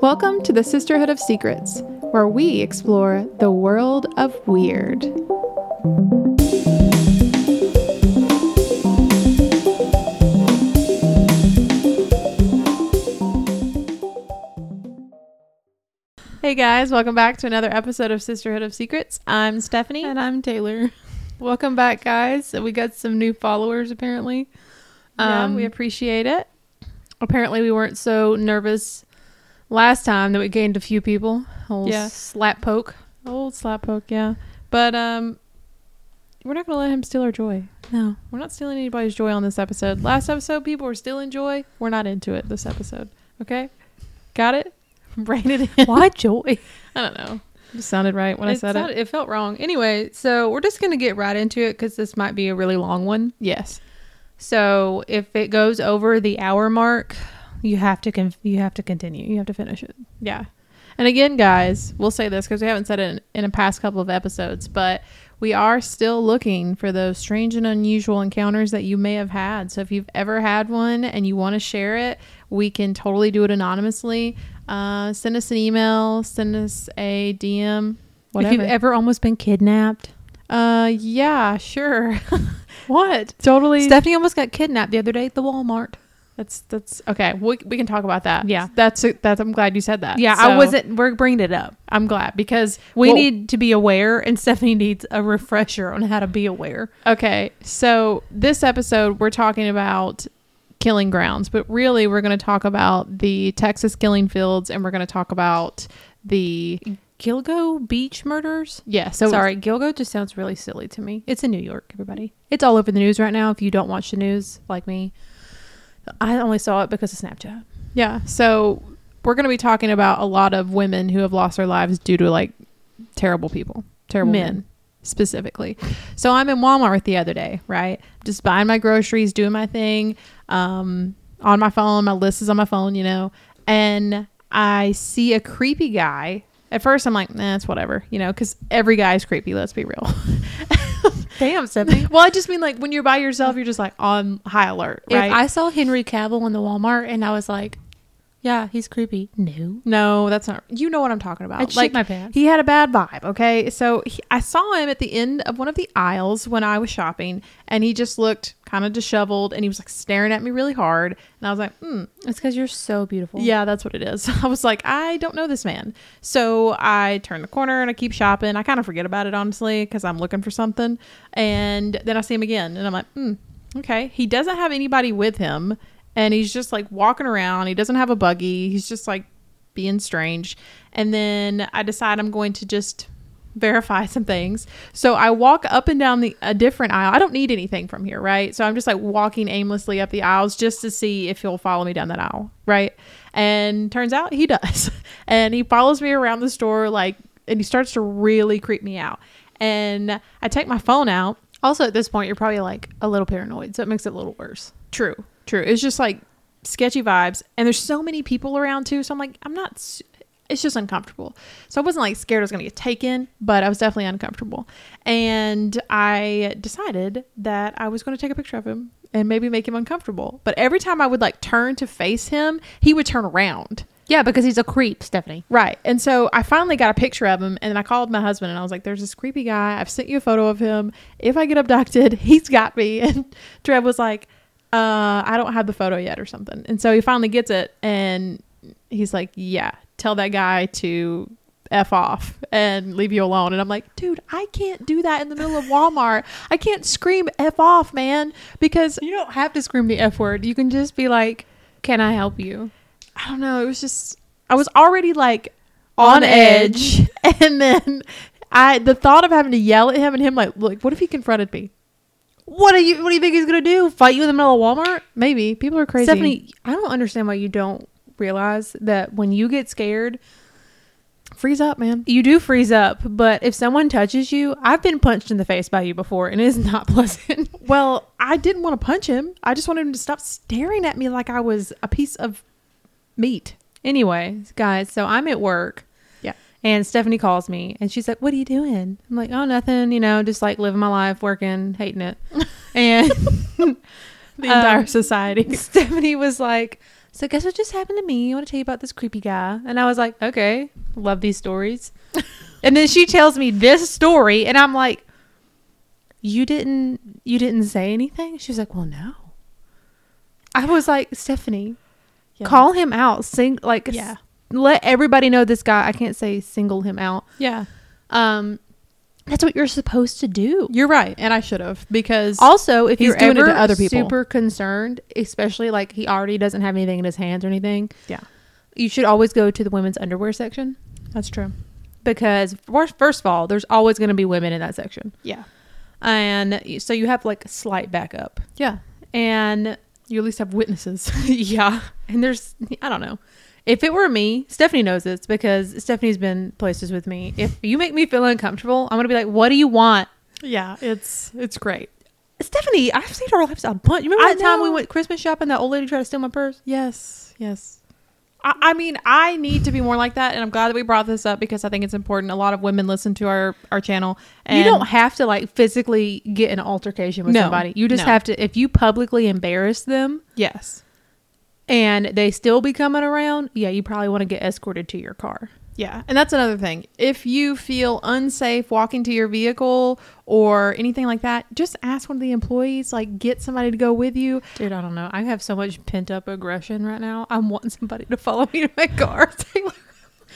Welcome to the Sisterhood of Secrets, where we explore the world of weird. Hey guys, welcome back to another episode of Sisterhood of Secrets. I'm Stephanie. And I'm Taylor. Welcome back, guys. We got some new followers apparently. Yeah, Um, we appreciate it. apparently we weren't so nervous last time that we gained a few people. Old Yeah. slap poke. Old slap poke, yeah. But um we're not gonna let him steal our joy. No. We're not stealing anybody's joy on this episode. Last episode, people were stealing joy. We're not into it this episode. Okay? Got it? Rein it in. Why joy? I don't know. It sounded right when I said sounded- it. it felt wrong. Anyway, so we're just gonna get right into it because this might be a really long one. Yes. So if it goes over the hour mark, you have to con- you have to continue. You have to finish it. Yeah. And again, guys, we'll say this because we haven't said it in, in a past couple of episodes, but we are still looking for those strange and unusual encounters that you may have had. So if you've ever had one and you want to share it, we can totally do it anonymously. Uh, send us an email, send us a DM, whatever. If you've ever almost been kidnapped, uh, yeah, sure. what? totally. Stephanie almost got kidnapped the other day at the Walmart. That's that's okay. We, we can talk about that. Yeah. that's that's. I'm glad you said that. Yeah, So, I wasn't. We're bringing it up. I'm glad because We well, need to be aware, and Stephanie needs a refresher on how to be aware. Okay, so this episode we're talking about killing grounds, but really we're going to talk about the Texas killing fields, and we're going to talk about the Gilgo Beach murders. yeah. So Sorry, Gilgo just sounds really silly to me. It's in New York, everybody. It's all over the news right now. If you don't watch the news like me, I only saw it because of Snapchat. yeah. So we're going to be talking about a lot of women who have lost their lives due to like terrible people, terrible men. Men. specifically. So I'm in Walmart the other day, right? Just buying my groceries, doing my thing, um, on my phone. My list is on my phone, you know, and I see a creepy guy. At first, I'm like, nah, it's whatever, you know, because every guy is creepy. Let's be real. Damn, Stephanie. well, I just mean like when you're by yourself, you're just like on high alert, right? If I saw Henry Cavill in the Walmart and I was like, yeah, he's creepy. No. no, that's not. You know what I'm talking about. I'd like my pants. He had a bad vibe. Okay, so he, I saw him at the end of one of the aisles when I was shopping, and he just looked kind of disheveled, and he was like staring at me really hard, and I was like, hmm, It's because you're so beautiful. yeah, that's what it is. I was like, I don't know this man, so I turn the corner and I keep shopping. I kind of forget about it honestly because I'm looking for something, and then I see him again, and I'm like, hmm, okay. He doesn't have anybody with him, and he's just like walking around. He doesn't have a buggy. He's just like being strange. And then I decide I'm going to just verify some things. So I walk up and down the a different aisle. I don't need anything from here, right? So I'm just like walking aimlessly up the aisles just to see if he'll follow me down that aisle, right? And turns out he does. And he follows me around the store like and he starts to really creep me out. And I take my phone out Also, at this point, you're probably like a little paranoid, so it makes it a little worse. True, true. It's just like sketchy vibes, and there's so many people around too. So I'm like, I'm not. It's just uncomfortable. So I wasn't like scared I was gonna get taken, but I was definitely uncomfortable. And I decided that I was gonna take a picture of him and maybe make him uncomfortable. But every time I would like turn to face him, he would turn around. Yeah, because he's a creep, Stephanie. Right. And so I finally got a picture of him and then I called my husband and I was like, there's this creepy guy. I've sent you a photo of him. If I get abducted, he's got me. And Trev was like, uh, I don't have the photo yet or something. And so he finally gets it and he's like, yeah, tell that guy to F off and leave you alone. And I'm like, dude, I can't do that in the middle of Walmart. I can't scream F off, man, because You don't have to scream the F word. You can just be like, Can I help you? I don't know. It was just I was already like on, On edge, and then I the thought of having to yell at him and him like, look, what if he confronted me? What do you what do you think he's gonna do? Fight you in the middle of Walmart? Maybe people are crazy. Stephanie, I don't understand why you don't realize that when you get scared, freeze up, man. you do freeze up. But if someone touches you, I've been punched in the face by you before, and it is not pleasant. Well, I didn't want to punch him. I just wanted him to stop staring at me like I was a piece of meat. anyway, guys, so I'm at work. Yeah. And Stephanie calls me and she's like, What are you doing? I'm like, Oh, nothing, you know, just like living my life, working, hating it. And The entire Um, society. Stephanie was like, So guess what just happened to me? I want to tell you about this creepy guy. And I was like, okay, love these stories. and then she tells me this story, and I'm like, you didn't, you didn't say anything. She was like, well, no. I was like, Stephanie, Yeah. call him out. Sing like, Yeah. s- let everybody know this guy. I can't say single him out. Yeah. Um, that's what you're supposed to do. You're right, and I should have because Also, if He's you're doing it to other people. super concerned, especially like he already doesn't have anything in his hands or anything, yeah, you should always go to the women's underwear section that's true. because first, first of all, there's always going to be women in that section, Yeah, and so you have like a slight backup. yeah. And You at least have witnesses. yeah, and there's I don't know. If it were me, Stephanie knows this because Stephanie's been places with me. If you make me feel uncomfortable, I'm gonna be like, "What do you want?" yeah, it's it's great. Stephanie, I've saved our lives a bunch. You remember I that time we went Christmas shopping? That old lady tried to steal my purse. Yes, yes. I, I mean, I need to be more like that, and I'm glad that we brought this up because I think it's important. A lot of women listen to our our channel, and you don't have to like physically get an altercation with No, somebody. You just no. have to if you publicly embarrass them Yes, and they still be coming around, yeah, you probably want to get escorted to your car. yeah, and that's another thing. If you feel unsafe walking to your vehicle or anything like that, just ask one of the employees. Like, get somebody to go with you. Dude, I don't know. I have so much pent up aggression right now. I'm wanting somebody to follow me to my car.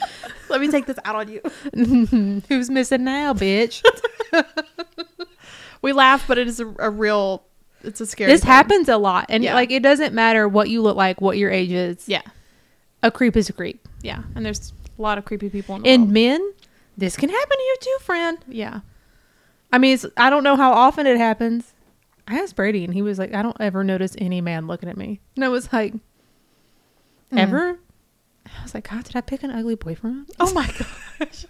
Let me take this out on you. Who's missing now, bitch? We laugh, but it is a, a real. It's a scary. this thing. happens a lot. And Yeah. like it doesn't matter what you look like, what your age is. Yeah, A creep is a creep. yeah, and there's a lot of creepy people in the And world. men, this can happen to you too, friend. Yeah, I mean, it's, I don't know how often it happens. I asked Brady, and he was like, "I don't ever notice any man looking at me." And I was like, Mm. "Ever?" I was like, "God, did I pick an ugly boyfriend?" Oh my gosh.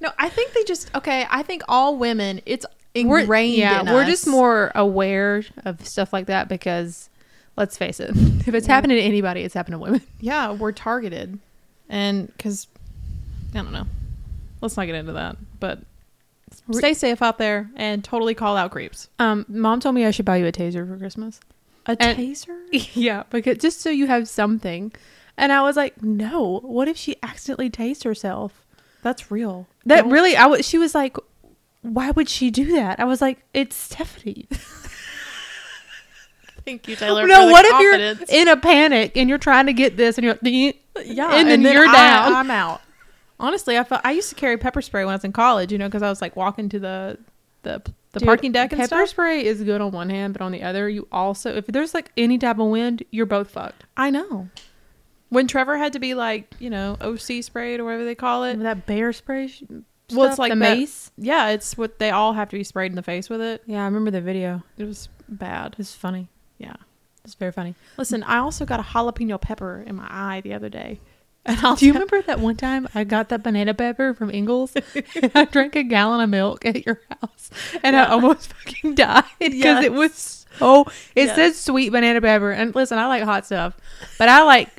No, I think they just okay. I think all women, it's We're- yeah, in we're us. just more aware of stuff like that because, let's face it, if it's Yeah. happening to anybody, it's happening to women. Yeah, we're targeted, and because I don't know. Let's not get into that. But stay safe out there and totally call out creeps. Um, mom told me I should buy you a taser for Christmas. A And- taser? yeah, because just so you have something. And I was like, "No, what if she accidentally tased herself?" That's real. That Don't- really, I was. She was like, "Why would she do that?" I was like, "It's Stephanie." Thank you, Taylor. no, what if you're in a panic and you're trying to get this and you're Yeah, and then you're I- down. I'm out. Honestly, I felt I used to carry pepper spray when I was in college. You know, because I was like walking to the the the Dude, parking deck and pepper stuff. spray is good on one hand, but on the other, you also if there's like any type of wind, you're both fucked. I know. When Trevor had to be like, you know, OC sprayed or whatever they call it. that bear spray. Well, it's like the that- mace. Yeah, it's what they all have to be sprayed in the face with it. Yeah, I remember the video. It was bad. It's funny. Yeah. It's very funny. Listen, I also got a jalapeno pepper in my eye the other day. Do you remember that one time I got that banana pepper from Ingles and I drank a gallon of milk at your house and I almost fucking died because Yes. it was so. It Yes. says sweet banana pepper and listen, I like hot stuff, but I like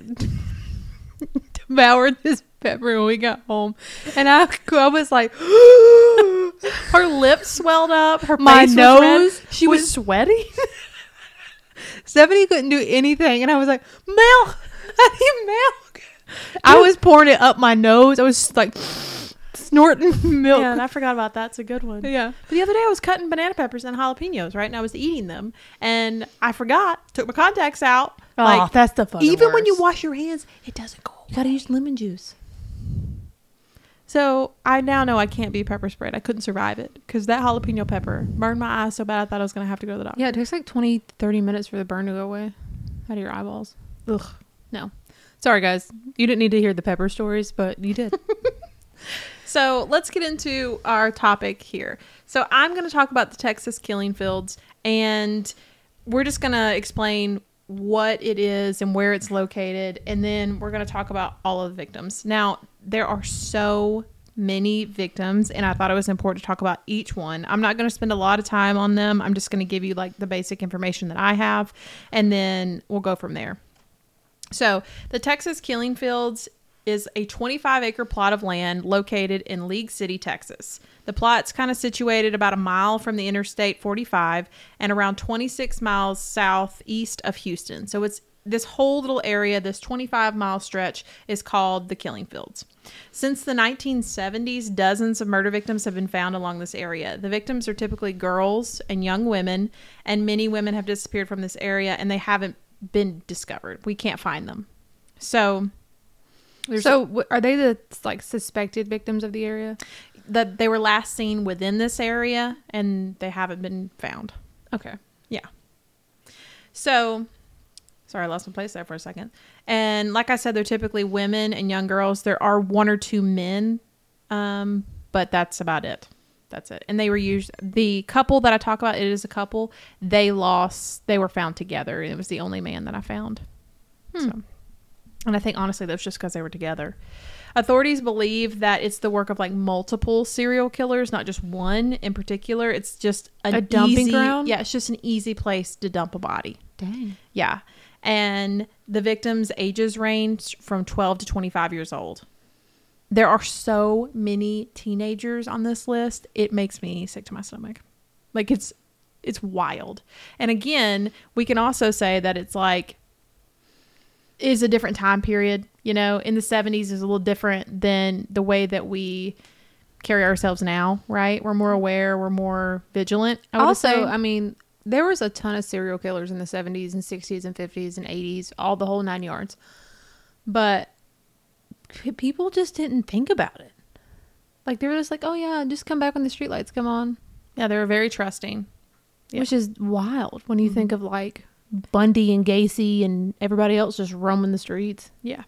devoured this pepper when we got home and I, I was like, her lips swelled up. Her My face was nose She was, was- sweating. Stephanie couldn't do anything and I was like, milk, I need milk. I was pouring it up my nose. I was like snorting milk. yeah, and I forgot about that. It's a good one. yeah. But the other day I was cutting banana peppers and jalapenos, right? And I was eating them, and I forgot. Took my contacts out. Oh, like that's the fun. even when you wash your hands, it doesn't go. you gotta use lemon juice. So I now know I can't be pepper sprayed. I couldn't survive it because that jalapeno pepper burned my eyes so bad I thought I was gonna have to go to the doctor. Yeah, it takes like 20, 30 minutes for the burn to go away out of your eyeballs. Ugh. No. Sorry, guys. You didn't need to hear the pepper stories, but you did. So let's get into our topic here. So I'm going to talk about the Texas killing fields, and we're just going to explain what it is and where it's located, and then we're going to talk about all of the victims. Now, there are so many victims, and I thought it was important to talk about each one. I'm not going to spend a lot of time on them. I'm just going to give you like the basic information that I have, and then we'll go from there. So, the Texas Killing Fields is a 25 acre plot of land located in League City, Texas. The plot's kind of situated about a mile from the Interstate 45 and around 26 miles southeast of Houston. So, it's this whole little area, this 25 mile stretch, is called the Killing Fields. Since the 1970s, dozens of murder victims have been found along this area. The victims are typically girls and young women, and many women have disappeared from this area and they haven't been discovered. We can't find them. So, there's So are they the like suspected victims of the area? that they were last seen within this area and they haven't been found. Okay. Yeah. So, sorry, I lost my place there for a second. And like I said, they're typically women and young girls. There are one or two men, um, but that's about it. That's it. And they were used. The couple that I talk about, it is a couple. They lost. They were found together. and It was the only man that I found. So, and I think honestly, that's just because they were together. Authorities believe that it's the work of like multiple serial killers, not just one in particular. It's just A dumping easy- ground? Yeah, it's just an easy place to dump a body. Dang. Yeah. And the victims' ages range from 12 to 25 years old. There are so many teenagers on this list. It makes me sick to my stomach. Like it's it's wild. And again, we can also say that it's like is a different time period, you know, in the 70s is a little different than the way that we carry ourselves now, right? We're more aware, we're more vigilant. I also. I mean, there was a ton of serial killers in the 70s and 60s and 50s and 80s, all the whole nine yards. But people just didn't think about it. Like they were just like, "Oh yeah, just come back when the streetlights come on," yeah, they were very trusting. Yeah. which is wild when you mm-hmm. think of like Bundy and Gacy and everybody else just roaming the streets. Yeah.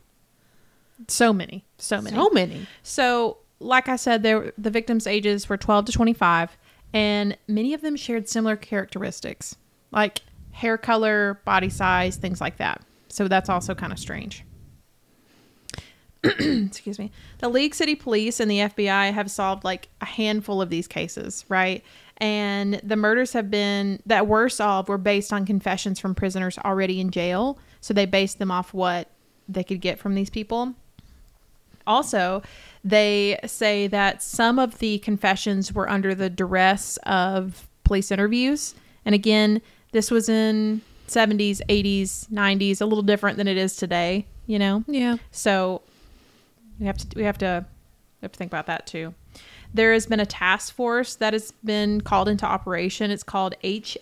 So many. So many. So many. So, like I said, there the victims' ages were 12 to 25, and many of them shared similar characteristics, like hair color, body size, things like that. So that's also kind of strange. Excuse me. The League City Police and the FBI have solved like a handful of these cases, right? And the murders have been that were solved were based on confessions from prisoners already in jail. So they based them off what they could get from these people. Also, they say that some of the confessions were under the duress of police interviews. And again, this was in 70s, 80s, 90s, a little different than it is today, you know? Yeah. So we have to we have to we have to think about that too. There has been a task force that has been called into operation. It's called HALT,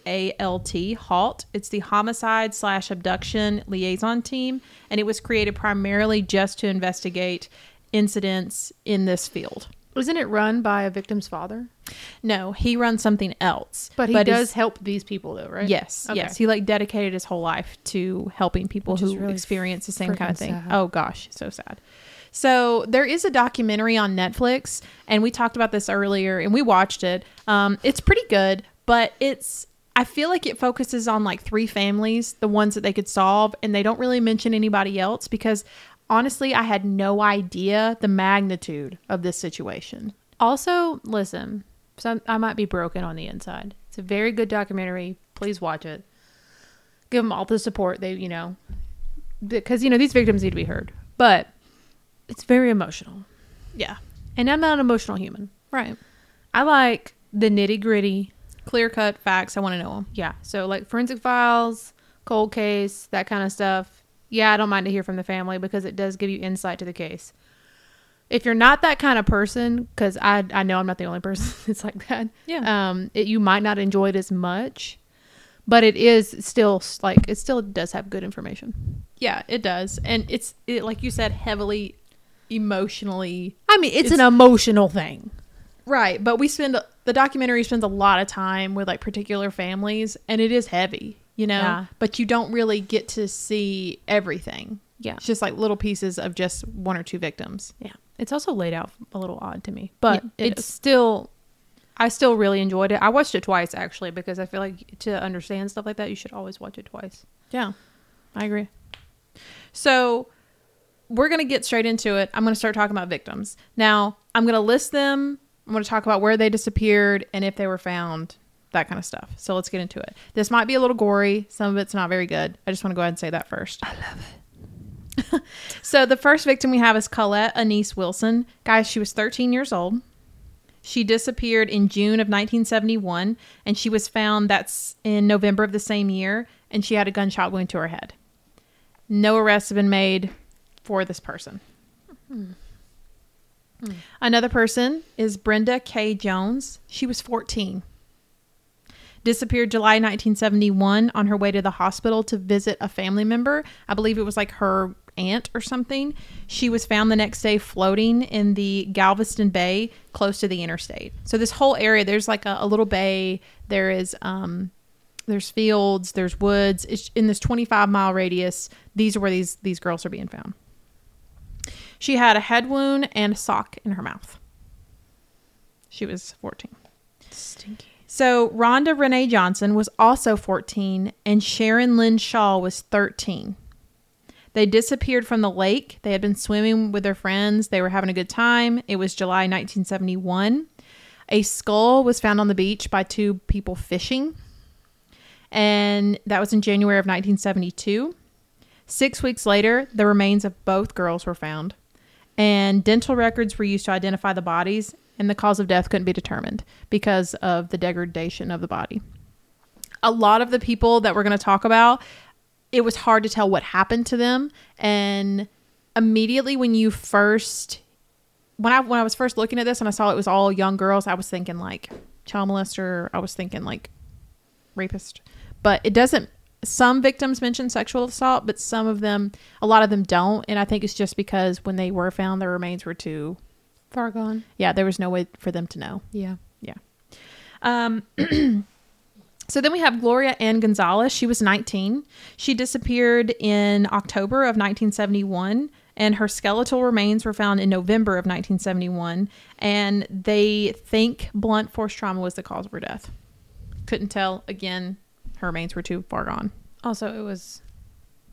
HALT. It's the Homicide slash Abduction Liaison Team, and it was created primarily just to investigate incidents in this field. Wasn't it run by a victim's father? No, he runs something else, But he is- does help these people though, right? Yes, Okay. yes. He like dedicated his whole life to helping people Which who really experience the same kind of thing. sad. Oh gosh, so sad. So there is a documentary on Netflix, and we talked about this earlier, and we watched it. Um, it's pretty good, but it's I feel like it focuses on like three families, the ones that they could solve, and they don't really mention anybody else because honestly, I had no idea the magnitude of this situation. Also, listen, some I might be broken on the inside. It's a very good documentary. Please watch it. Give them all the support they, you know, because you know these victims need to be heard. But it's very emotional, Yeah, and I'm not an emotional human. right. I like the nitty gritty. Clear cut facts. I want to know them. Yeah, so like forensic files, cold case, that kind of stuff. Yeah, I don't mind to hear from the family because it does give you insight to the case. If you're not that kind of person, because I I know I'm not the only person that's like that. Yeah. Um, it, you might not enjoy it as much, but it is still like it still does have good information. Yeah, it does, and it's it, like you said, heavily emotionally I mean, it's, It's- an emotional thing. right. But we spend the documentary spends a lot of time with like particular families, and it is heavy, you know. Yeah. But you don't really get to see everything. Yeah. It's just like little pieces of just one or two victims. Yeah. It's also laid out a little odd to me, but Yeah, it it's is. still I still really enjoyed it. I watched it twice actually because I feel like to understand stuff like that you should always watch it twice. Yeah, I agree. So we're going to get straight into it. I'm going to start talking about victims. Now, I'm going to list them. I'm going to talk about where they disappeared and if they were found, that kind of stuff. So let's get into it. This might be a little gory. Some of it's not very good. I just want to go ahead and say that first. I love it. so the first victim we have is Colette Anise Wilson. Guys, she was 13 years old. She disappeared in June of 1971, and she was found that's in November of the same year, and she had a gunshot wound to her head. No arrests have been made for this person. Another person is Brenda K. Jones. She was 14. Disappeared July 1971 on her way to the hospital to visit a family member. I believe it was like her aunt or something. She was found the next day floating in the Galveston Bay close to the interstate. So this whole area, there's like a, a little bay. There is um, there's fields, there's woods. It's in this 25 mile radius. These are where these these girls are being found. She had a head wound and a sock in her mouth. She was 14. Stinky. So Rhonda Renee Johnson was also 14 and Sharon Lynn Shaw was 13. They disappeared from the lake. They had been swimming with their friends. They were having a good time. It was July 1971. A skull was found on the beach by two people fishing. And that was in January of 1972. Six weeks later, the remains of both girls were found. And dental records were used to identify the bodies, and the cause of death couldn't be determined because of the degradation of the body. A lot of the people that we're going to talk about, it was hard to tell what happened to them. And immediately when you first when I when I was first looking at this and I saw it was all young girls, I was thinking like child molester. I was thinking like rapist, but it doesn't. Some victims mention sexual assault, but some of them, a lot of them don't, and I think it's just because when they were found, their remains were too. Far gone. Yeah, there was no way for them to know. Yeah. Yeah. Um, so then we have Gloria Ann Gonzalez. She was 19. She disappeared in October of 1971, and her skeletal remains were found in November of 1971. And they think blunt force trauma was the cause of her death. Couldn't tell. Again, her remains were too far gone. Also, it was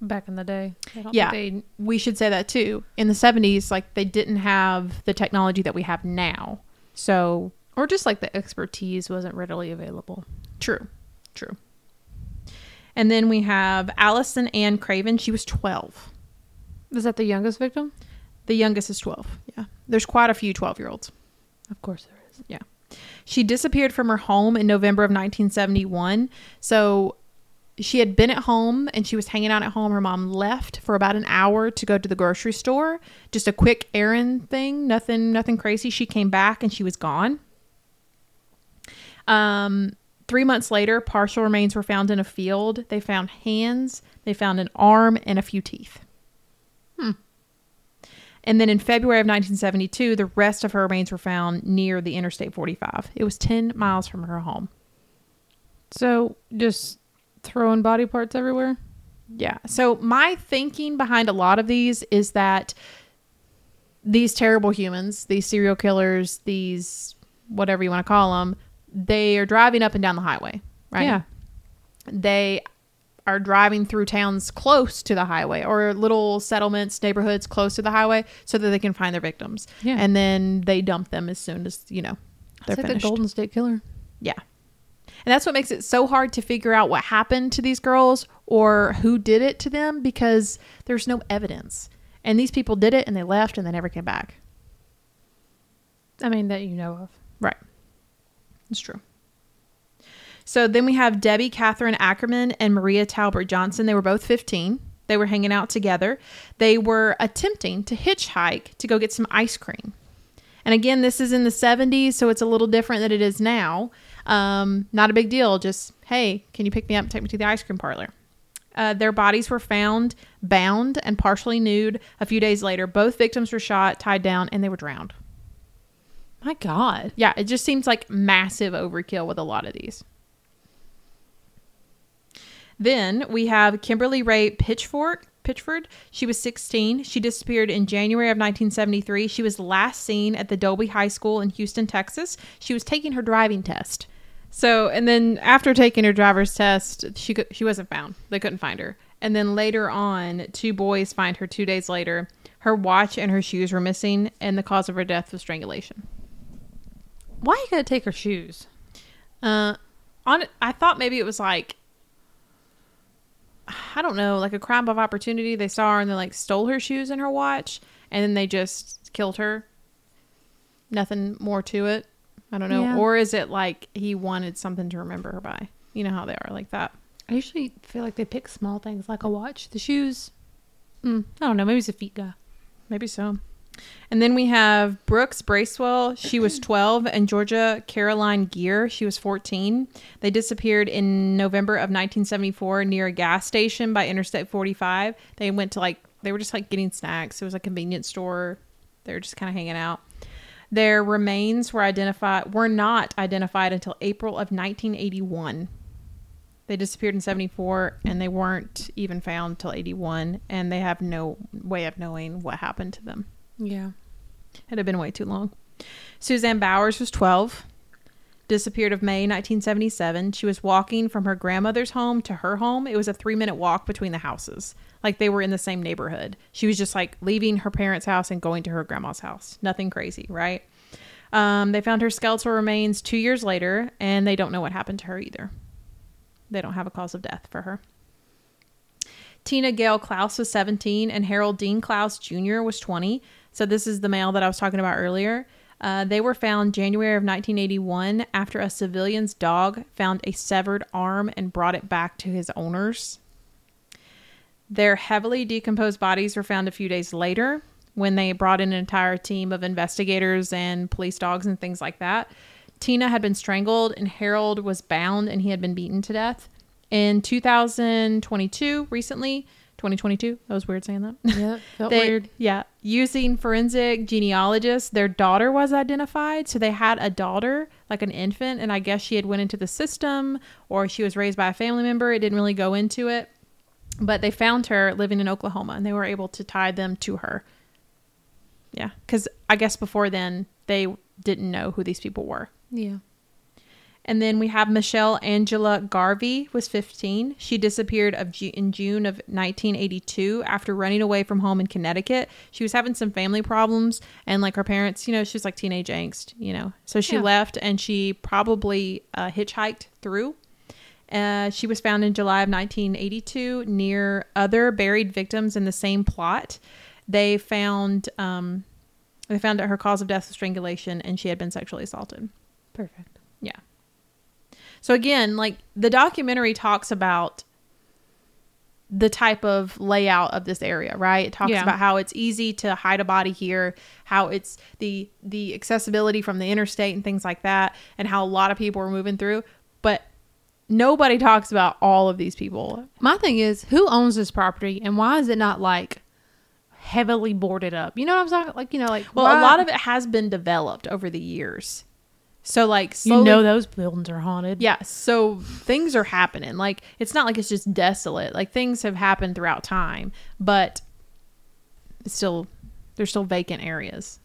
back in the day. Yeah. think We should say that too. In the 70s, like they didn't have the technology that we have now. So or just like the expertise wasn't readily available. True. True. And then we have Allison Ann Craven. She was 12. Was that the youngest victim? The youngest is 12. Yeah. There's quite a few 12 year olds. Of course there is. She disappeared from her home in November of 1971. So she had been at home and she was hanging out at home. Her mom left for about an hour to go to the grocery store. Just a quick errand thing, nothing nothing crazy. She came back and she was gone. Um 3 months later, partial remains were found in a field. They found hands, they found an arm and a few teeth. And then in February of 1972, the rest of her remains were found near the Interstate 45. It was 10 miles from her home. So just throwing body parts everywhere. Yeah. So my thinking behind a lot of these is that these terrible humans, these serial killers, these whatever you want to call them, they are driving up and down the highway, right? Yeah. They are driving through towns close to the highway or little settlements, neighborhoods close to the highway so that they can find their victims. Yeah. And then they dump them as soon as, you know, they're It's like finished. the Golden State Killer. Yeah. And that's what makes it so hard to figure out what happened to these girls or who did it to them because there's no evidence. And these people did it and they left and they never came back. I mean, that you know of. Right. It's true. So then we have Debbie Catherine Ackerman and Maria Talbert Johnson. They were both 15. They were hanging out together. They were attempting to hitchhike to go get some ice cream. And again, this is in the 70s, so it's a little different than it is now. Um, not a big deal. Just, hey, can you pick me up and take me to the ice cream parlor? Uh, their bodies were found bound and partially nude a few days later. Both victims were shot, tied down, and they were drowned. My God. Yeah, it just seems like massive overkill with a lot of these. Then we have Kimberly Ray Pitchfork. Pitchford. She was 16. She disappeared in January of 1973. She was last seen at the Dobie High School in Houston, Texas. She was taking her driving test. So, and then after taking her driver's test, she she wasn't found. They couldn't find her. And then later on, two boys find her 2 days later. Her watch and her shoes were missing, and the cause of her death was strangulation. Why you gotta take her shoes? Uh, on I thought maybe it was like I don't know, like a crime of opportunity. They saw her and they like stole her shoes and her watch, and then they just killed her. Nothing more to it. I don't know. Yeah. Or is it like he wanted something to remember her by? You know how they are like that. I usually feel like they pick small things like a watch. The shoes, Mm, I don't know. Maybe it's a feet guy. Maybe so. And then we have Brooks Bracewell. She was 12, and Georgia Caroline Geer. She was 14. They disappeared in November of 1974 near a gas station by Interstate 45. They went to like, they were just like getting snacks. It was a convenience store. They were just kind of hanging out. Their remains were identified, were not identified until April of 1981. They disappeared in 74 and they weren't even found till 81 and they have no way of knowing what happened to them. Yeah. It had been way too long. Suzanne Bowers was 12, disappeared of May 1977. She was walking from her grandmother's home to her home. It was a three minute walk between the houses. Like they were in the same neighborhood. She was just like leaving her parents' house and going to her grandma's house. Nothing crazy, right? Um, they found her skeletal remains two years later, and they don't know what happened to her either. They don't have a cause of death for her. Tina Gail Clouse was 17, and Harold Dean Clouse Jr. was 20. So this is the male that I was talking about earlier. Uh, they were found January of 1981 after a civilian's dog found a severed arm and brought it back to his owners. Their heavily decomposed bodies were found a few days later when they brought in an entire team of investigators and police dogs and things like that. Tina had been strangled and Harold was bound and he had been beaten to death. In 2022, recently, 2022, that was weird saying that. Yeah. Felt They- weird. Yeah. Using forensic genealogists, their daughter was identified. So they had a daughter, like an infant, and I guess she had went into the system or she was raised by a family member. It didn't really go into it. But they found her living in Oklahoma and they were able to tie them to her. Yeah. Because I guess before then, they didn't know who these people were. Yeah. And then we have Michelle Angela Garvey was 15. She disappeared of Ju- in June of 1982 after running away from home in Connecticut. She was having some family problems and like her parents, you know, she was like teenage angst, you know. So she Yeah. left and she probably uh, hitchhiked through. Uh, she was found in July of 1982 near other buried victims in the same plot. They found um, they found that her cause of death was strangulation and she had been sexually assaulted. Perfect. Yeah. So again, like the documentary talks about the type of layout of this area, right? It talks Yeah. about how it's easy to hide a body here, how it's the the accessibility from the interstate and things like that, and how a lot of people are moving through. But nobody talks about all of these people. My thing is, who owns this property and why is it not like heavily boarded up? You know what I'm talking? Like you know, like Well, why- a lot of it has been developed over the years. So like you know those buildings are haunted. Yeah, so things are happening. Like it's not like it's just desolate. Like things have happened throughout time, but it's still there's still vacant areas.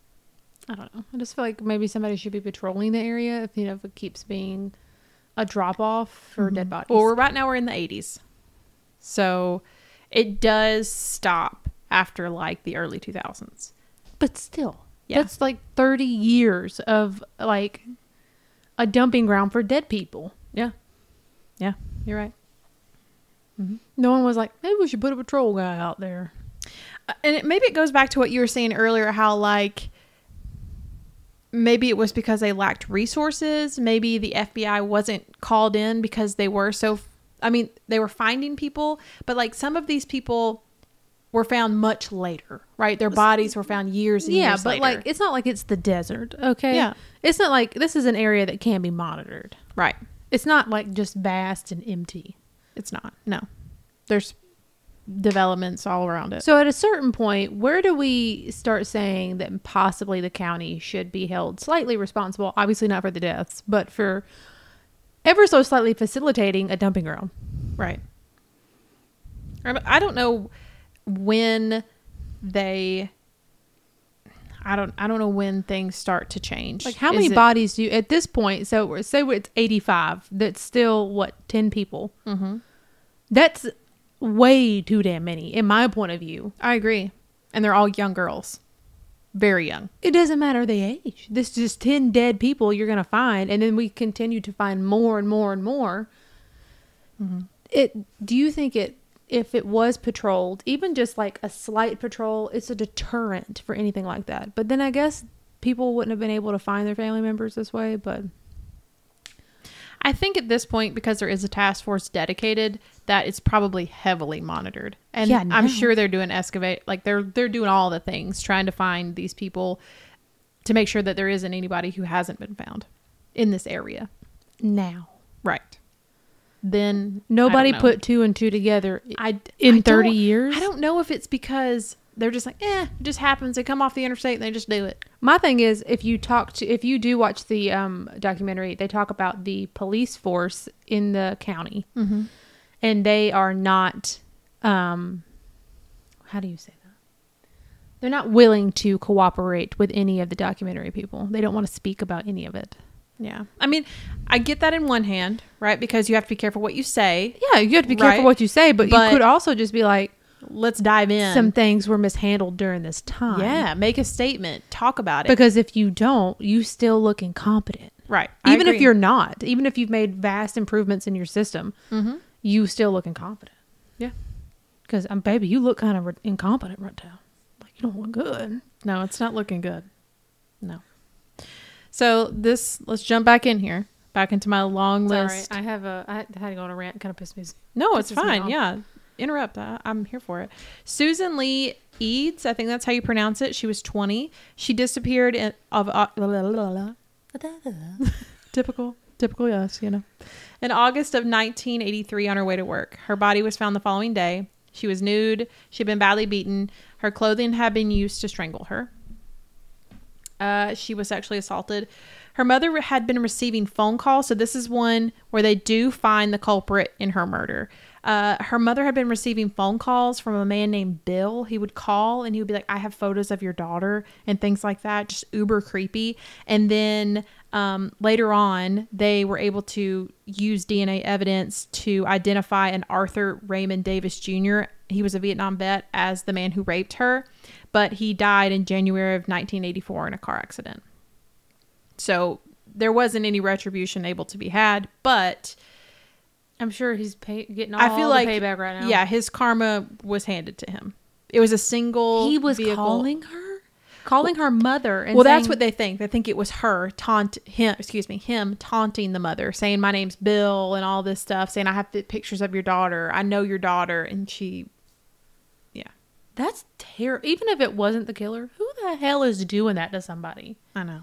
I don't know. I just feel like maybe somebody should be patrolling the area if you know if it keeps being a drop off for dead mm-hmm. bodies. Well, we're right now we're in the 80s. So it does stop after like the early 2000s. but still, Yeah. that's like 30 years of like a dumping ground for dead people. Yeah. Yeah, you're right. No one was like, maybe we should put a patrol guy out there. Uh, and it, maybe it goes back to what you were saying earlier how like maybe it was because they lacked resources maybe the fbi wasn't called in because they were so i mean they were finding people but like some of these people were found much later right their bodies were found years and years. yeah, years but later. like it's not like it's the desert, okay? Yeah. It's not like this is an area that can be monitored. right It's not like just vast and empty. it's not no there's developments all around it So at a certain point, where do we start saying that possibly the county should be held slightly responsible? Obviously not for the deaths, but for ever so slightly facilitating a dumping ground. Right. I don't know when they. I don't. I don't know when things start to change. Like how many it- bodies do you at this point? So we're- say it's eighty five. That's still what ten people. Mhm. That's way too damn many, in my point of view. I agree, and they're all young girls, very young. It doesn't matter the age. This is just ten dead people you're gonna find, and then we continue to find more and more and more. It. Do you think it? If it was patrolled, even just like a slight patrol, it's a deterrent for anything like that. But then I guess people wouldn't have been able to find their family members this way. But I think at this point, because there is a task force dedicated, that it's probably heavily monitored, and Yeah, I'm sure they're doing excavate, like they're they're doing all the things, trying to find these people to make sure that there isn't anybody who hasn't been found in this area. Now. Right. Then Nobody I don't know. put two and two together I in I 30 years. I don't know if it's because they're just like, eh, it just happens. They come off the interstate and they just do it. My thing is, if you talk to, if you do watch the um, documentary, they talk about the police force in the county, Mm-hmm. and they are not, um, how do you say that? They're not willing to cooperate with any of the documentary people. They don't want to speak about any of it. Yeah. I mean, I get that in one hand, right? Because you have to be careful what you say. Yeah, you have to be careful what you say, but, But- you could also just be like, Let's dive in. some things were mishandled during this time. yeah, make a statement, talk about it. Because if you don't, you still look incompetent. right. I even if you're not, even if you've made vast improvements in your system, Mhm. you still look incompetent. Yeah. Because, um, baby, you look kind of re- incompetent right now. Like, you don't look good. No, it's not looking good. No. So this, let's jump back in here, back into my long list. I have a, I had to go on a rant. Kind of pissed me. No, it's fine. Yeah. Interrupt. I, I'm here for it. Susan Lee Eads, I think that's how you pronounce it. She was 20. She disappeared in, of uh, la, la, la, typical typical yes, you know. In August of 1983 on her way to work. Her body was found the following day. She was nude. She'd been badly beaten. Her clothing had been used to strangle her. Uh, she was sexually assaulted. Her mother had been receiving phone calls, so this is one where they do find the culprit in her murder. Uh, her mother had been receiving phone calls from a man named Bill. He would call and he would be like, "I have photos of your daughter" and things like that, just uber creepy. And then um, later on, they were able to use DNA evidence to identify an Arthur Raymond Davis Jr. He was a Vietnam vet as the man who raped her, but he died in January of 1984 in a car accident. So there wasn't any retribution able to be had, but I'm sure he's pay- getting all I feel the like payback right now. Yeah, his karma was handed to him. It was a single. He was vehicle. calling her? Calling her mother. And Well, that's what they think. They think it was her taunt him. Excuse me, him taunting the mother, saying my name's Bill and all this stuff, saying I have pictures of your daughter. I know your daughter, and she. That's terrible. Even if it wasn't the killer, who the hell is doing that to somebody? I know.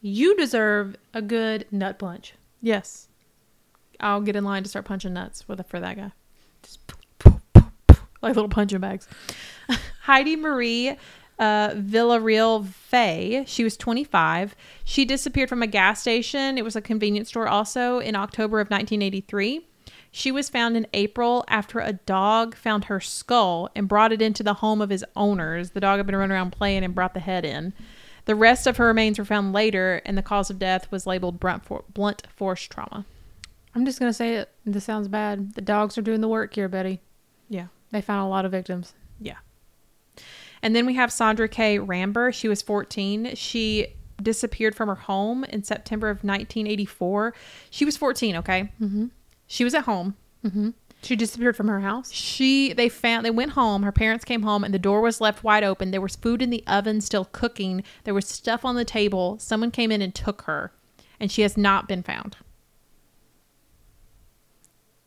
You deserve a good nut punch. Yes, I'll get in line to start punching nuts with for that guy. Just like little punching bags. Heidi Marie uh, Villarreal Fay. She was 25. She disappeared from a gas station. It was a convenience store also in October of 1983. She was found in April after a dog found her skull and brought it into the home of his owners. The dog had been running around playing and brought the head in. The rest of her remains were found later, and the cause of death was labeled blunt, for- blunt force trauma. I'm just gonna say it. This sounds bad. The dogs are doing the work here, Betty. Yeah. They found a lot of victims. Yeah. And then we have Sandra K. Ramber. She was 14. She disappeared from her home in September of 1984. She was 14, okay? Mm-hmm. She was at home. Mm-hmm. She disappeared from her house. She they found they went home. Her parents came home and the door was left wide open. There was food in the oven still cooking. There was stuff on the table. Someone came in and took her, and she has not been found.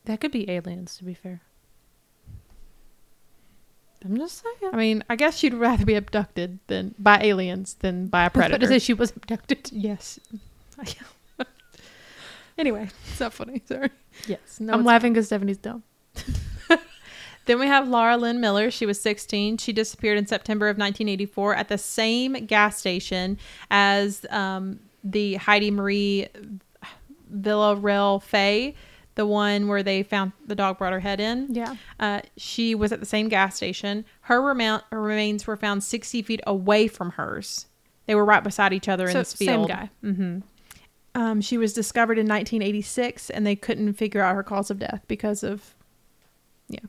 That could be aliens, to be fair. I'm just saying. I mean, I guess she'd rather be abducted than by aliens than by a I was about predator. to say she was abducted. Yes. anyway, it's not funny. Sorry. Yes. No, I'm laughing because Stephanie's dumb. Then we have Laura Lynn Miller. She was 16. She disappeared in September of 1984 at the same gas station as um, the Heidi Marie Villarreal Fay, the one where they found the dog brought her head in. Yeah. Uh, she was at the same gas station. Her, rema- her remains were found 60 feet away from hers. They were right beside each other in So, this same field. guy. hmm Um, she was discovered in 1986, and they couldn't figure out her cause of death because of, yeah.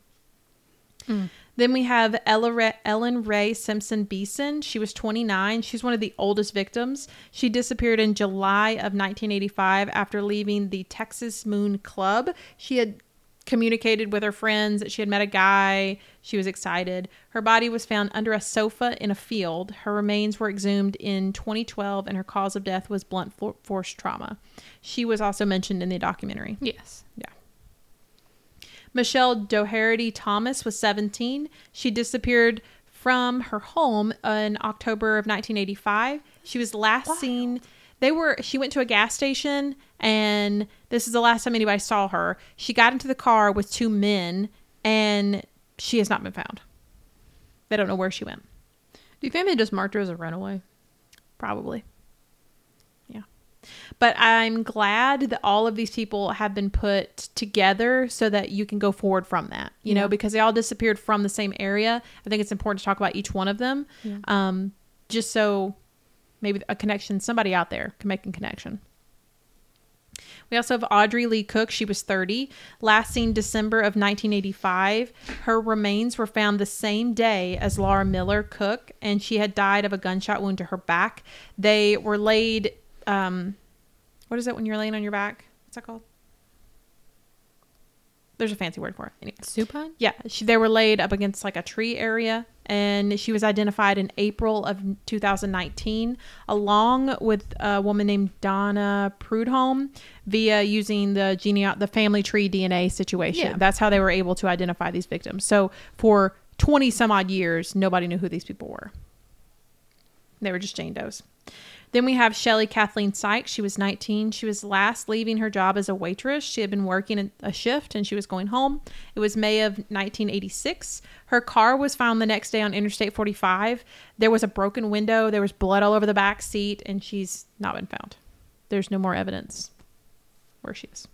Mm. Then we have Ella Ellen Rae Simpson Beason. She was 29. She's one of the oldest victims. She disappeared in July of 1985 after leaving the Texas Moon Club. She had communicated with her friends that she had met a guy. She was excited. Her body was found under a sofa in a field. Her remains were exhumed in 2012, and her cause of death was blunt force trauma. She was also mentioned in the documentary. Yes. Yeah. Michelle Doherty Thomas was 17. She disappeared from her home in October of 1985. She was last Wild. seen. They were. She went to a gas station, and this is the last time anybody saw her. She got into the car with two men, and she has not been found. They don't know where she went. Do you think they just marked her as a runaway? Probably. Yeah. But I'm glad that all of these people have been put together so that you can go forward from that, you know, because they all disappeared from the same area. I think it's important to talk about each one of them, Yeah. um, just so maybe a connection, somebody out there can make a connection. We also have Audrey Lee Cook. She was 30. Last seen December of 1985. Her remains were found the same day as Laura Miller Cook, and she had died of a gunshot wound to her back. They were laid. Um, what is it when you're laying on your back? What's that called? There's a fancy word for it. Anyway. Supine? Yeah, she, they were laid up against like a tree area, and she was identified in April of 2019, along with a woman named Donna Prudhomme, via using the genea- the family tree DNA situation. Yeah. That's how they were able to identify these victims. So for 20 some odd years, nobody knew who these people were. They were just Jane Doe's. Then we have Shelly Kathleen Sikes. She was 19. She was last leaving her job as a waitress. She had been working a shift and she was going home. It was May of 1986. Her car was found the next day on Interstate 45. There was a broken window. There was blood all over the back seat, and she's not been found. There's no more evidence where she is.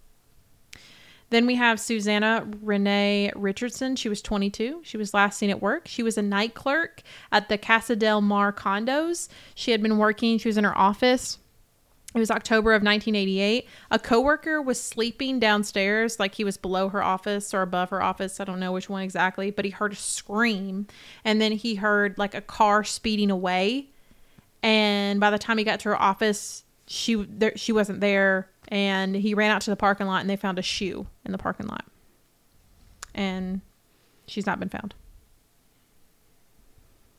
Then we have Susanna Renee Richardson. She was 22. She was last seen at work. She was a night clerk at the Casa del Mar condos. She had been working, she was in her office. It was October of 1988. A coworker was sleeping downstairs, like he was below her office or above her office. I don't know which one exactly, but he heard a scream. And then he heard like a car speeding away. And by the time he got to her office, she there, she wasn't there. And he ran out to the parking lot and they found a shoe in the parking lot. And she's not been found.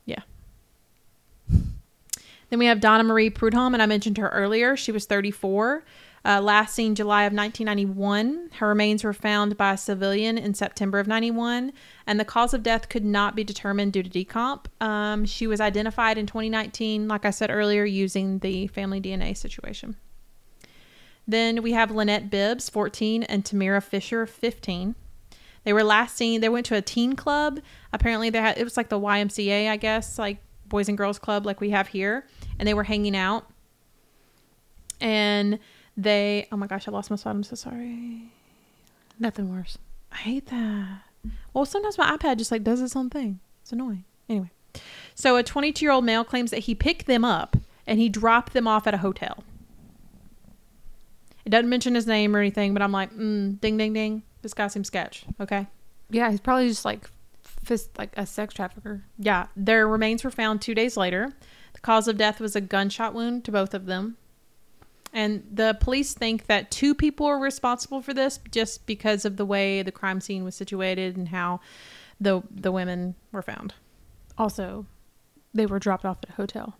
Yeah. Then we have Donna Marie Prudhomme, and I mentioned her earlier. She was 34. Uh, last seen July of 1991. Her remains were found by a civilian in September of 91, and the cause of death could not be determined due to decomp. Um, she was identified in 2019, like I said earlier, using the family DNA situation. Then we have Lynette Bibbs, 14, and Tamira Fisher, 15. They were last seen. They went to a teen club. Apparently, they had it was like the YMCA, I guess, like Boys and Girls Club, like we have here, and they were hanging out. And they, oh my gosh, I lost my spot. I'm so sorry. Nothing worse. I hate that. Well, sometimes my iPad just like does its own thing. It's annoying. Anyway, so a 22 year old male claims that he picked them up and he dropped them off at a hotel. It doesn't mention his name or anything, but I'm like, mm, ding, ding, ding. This guy seems sketch. Okay. Yeah, he's probably just like fist like a sex trafficker. Yeah. Their remains were found two days later. The cause of death was a gunshot wound to both of them. And the police think that two people are responsible for this just because of the way the crime scene was situated and how the the women were found. Also, they were dropped off at a hotel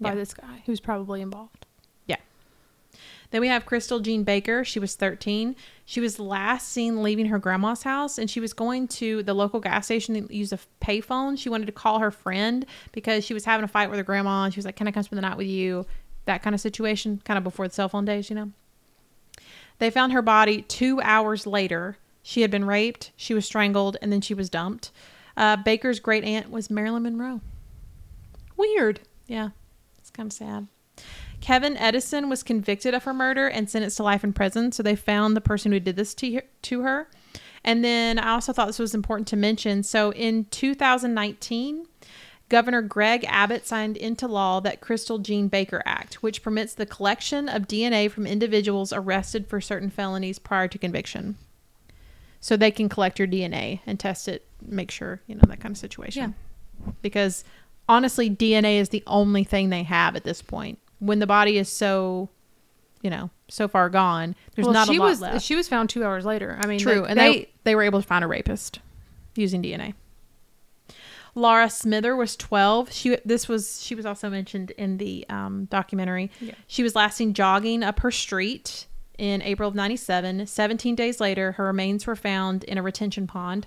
by Yeah. this guy who's probably involved. Yeah. Then we have Krystal Jean Baker. She was 13. She was last seen leaving her grandma's house and she was going to the local gas station to use a payphone. She wanted to call her friend because she was having a fight with her grandma and she was like, Can I come spend the night with you? That kind of situation, kind of before the cell phone days, you know? They found her body two hours later. She had been raped, she was strangled, and then she was dumped. Uh, Baker's great aunt was Marilyn Monroe. Weird. Yeah, it's kind of sad. Kevin Edison was convicted of her murder and sentenced to life in prison. So they found the person who did this to, to her. And then I also thought this was important to mention. So in 2019, Governor Greg Abbott signed into law that Krystal Jean Baker Act, which permits the collection of DNA from individuals arrested for certain felonies prior to conviction. So they can collect your DNA and test it, make sure, you know, that kind of situation. Yeah. Because honestly, DNA is the only thing they have at this point when the body is so you know, so far gone. There's well, not a lot was left. she was found two hours later. I mean, True, like, and they they were able to find a rapist using DNA. Laura Smither was 12. She this was she was also mentioned in the um, documentary. Yeah. She was last seen jogging up her street in April of 97. 17 days later, her remains were found in a retention pond.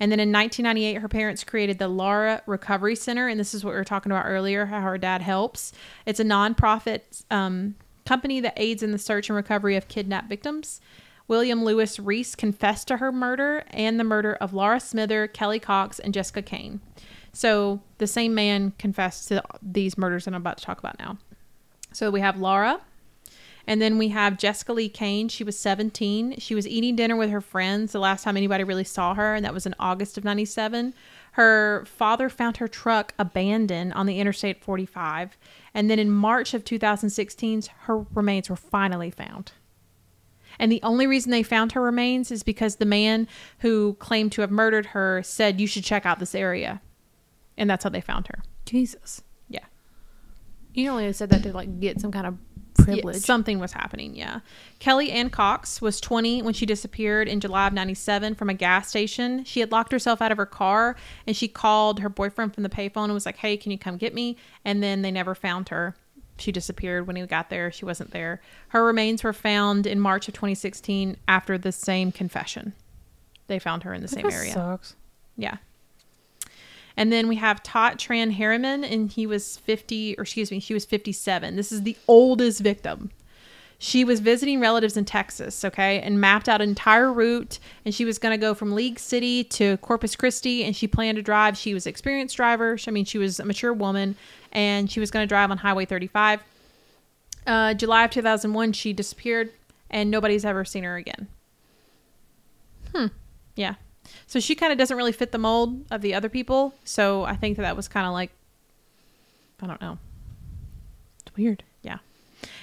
And then in 1998, her parents created the Laura Recovery Center, and this is what we were talking about earlier, how her dad helps. It's a nonprofit um, company that aids in the search and recovery of kidnapped victims. William Lewis Reece confessed to her murder and the murder of Laura Smither, Kelli Cox, and Jessica Cain. So the same man confessed to these murders that I'm about to talk about now. So we have Laura, and then we have Jessica Lee Cain. She was 17. She was eating dinner with her friends the last time anybody really saw her, and that was in August of 97. Her father found her truck abandoned on the Interstate 45. And then in March of 2016, her remains were finally found. And the only reason they found her remains is because the man who claimed to have murdered her said, You should check out this area. And that's how they found her. Jesus. Yeah. You only said that to like get some kind of Yeah, privilege. something was happening, yeah. Kelli Ann Cox was 20 when she disappeared in July of 97 from a gas station. She had locked herself out of her car and she called her boyfriend from the payphone and was like, hey, can you come get me? And then they never found her. She disappeared when he got there. She wasn't there. Her remains were found in March of 2016 after the same confession. They found her in the That same area. Sucks. Yeah. And then we have Tot Tran Harriman, and he was 50, or excuse me, she was 57. This is the oldest victim. She was visiting relatives in Texas, okay, and mapped out an entire route. And she was going to go from League City to Corpus Christi, and she planned to drive. She was an experienced driver. I mean, she was a mature woman, and she was going to drive on Highway 35. Uh, July of 2001, she disappeared, and nobody's ever seen her again. Hmm. Yeah. So she kind of doesn't really fit the mold of the other people. So I think that that was kind of like, I don't know. It's weird.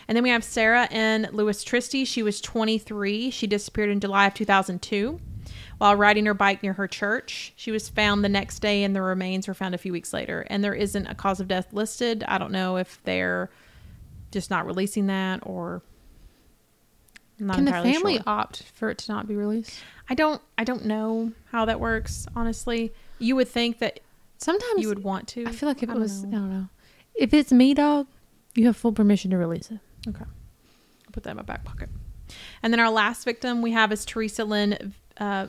And then we have Sarah and Lewis Trusty. She was 23. She disappeared in July of 2002 while riding her bike near her church. She was found the next day and the remains were found a few weeks later. And there isn't a cause of death listed. I don't know if they're just not releasing that or not Can the family sure. opt for it to not be released? I don't I don't know how that works, honestly. You would think that Sometimes you would want to. I feel like if it was, know. I don't know. If it's me, dog, you have full permission to release it. Okay. I'll put that in my back pocket. And then our last victim we have is Teresa Lynn uh,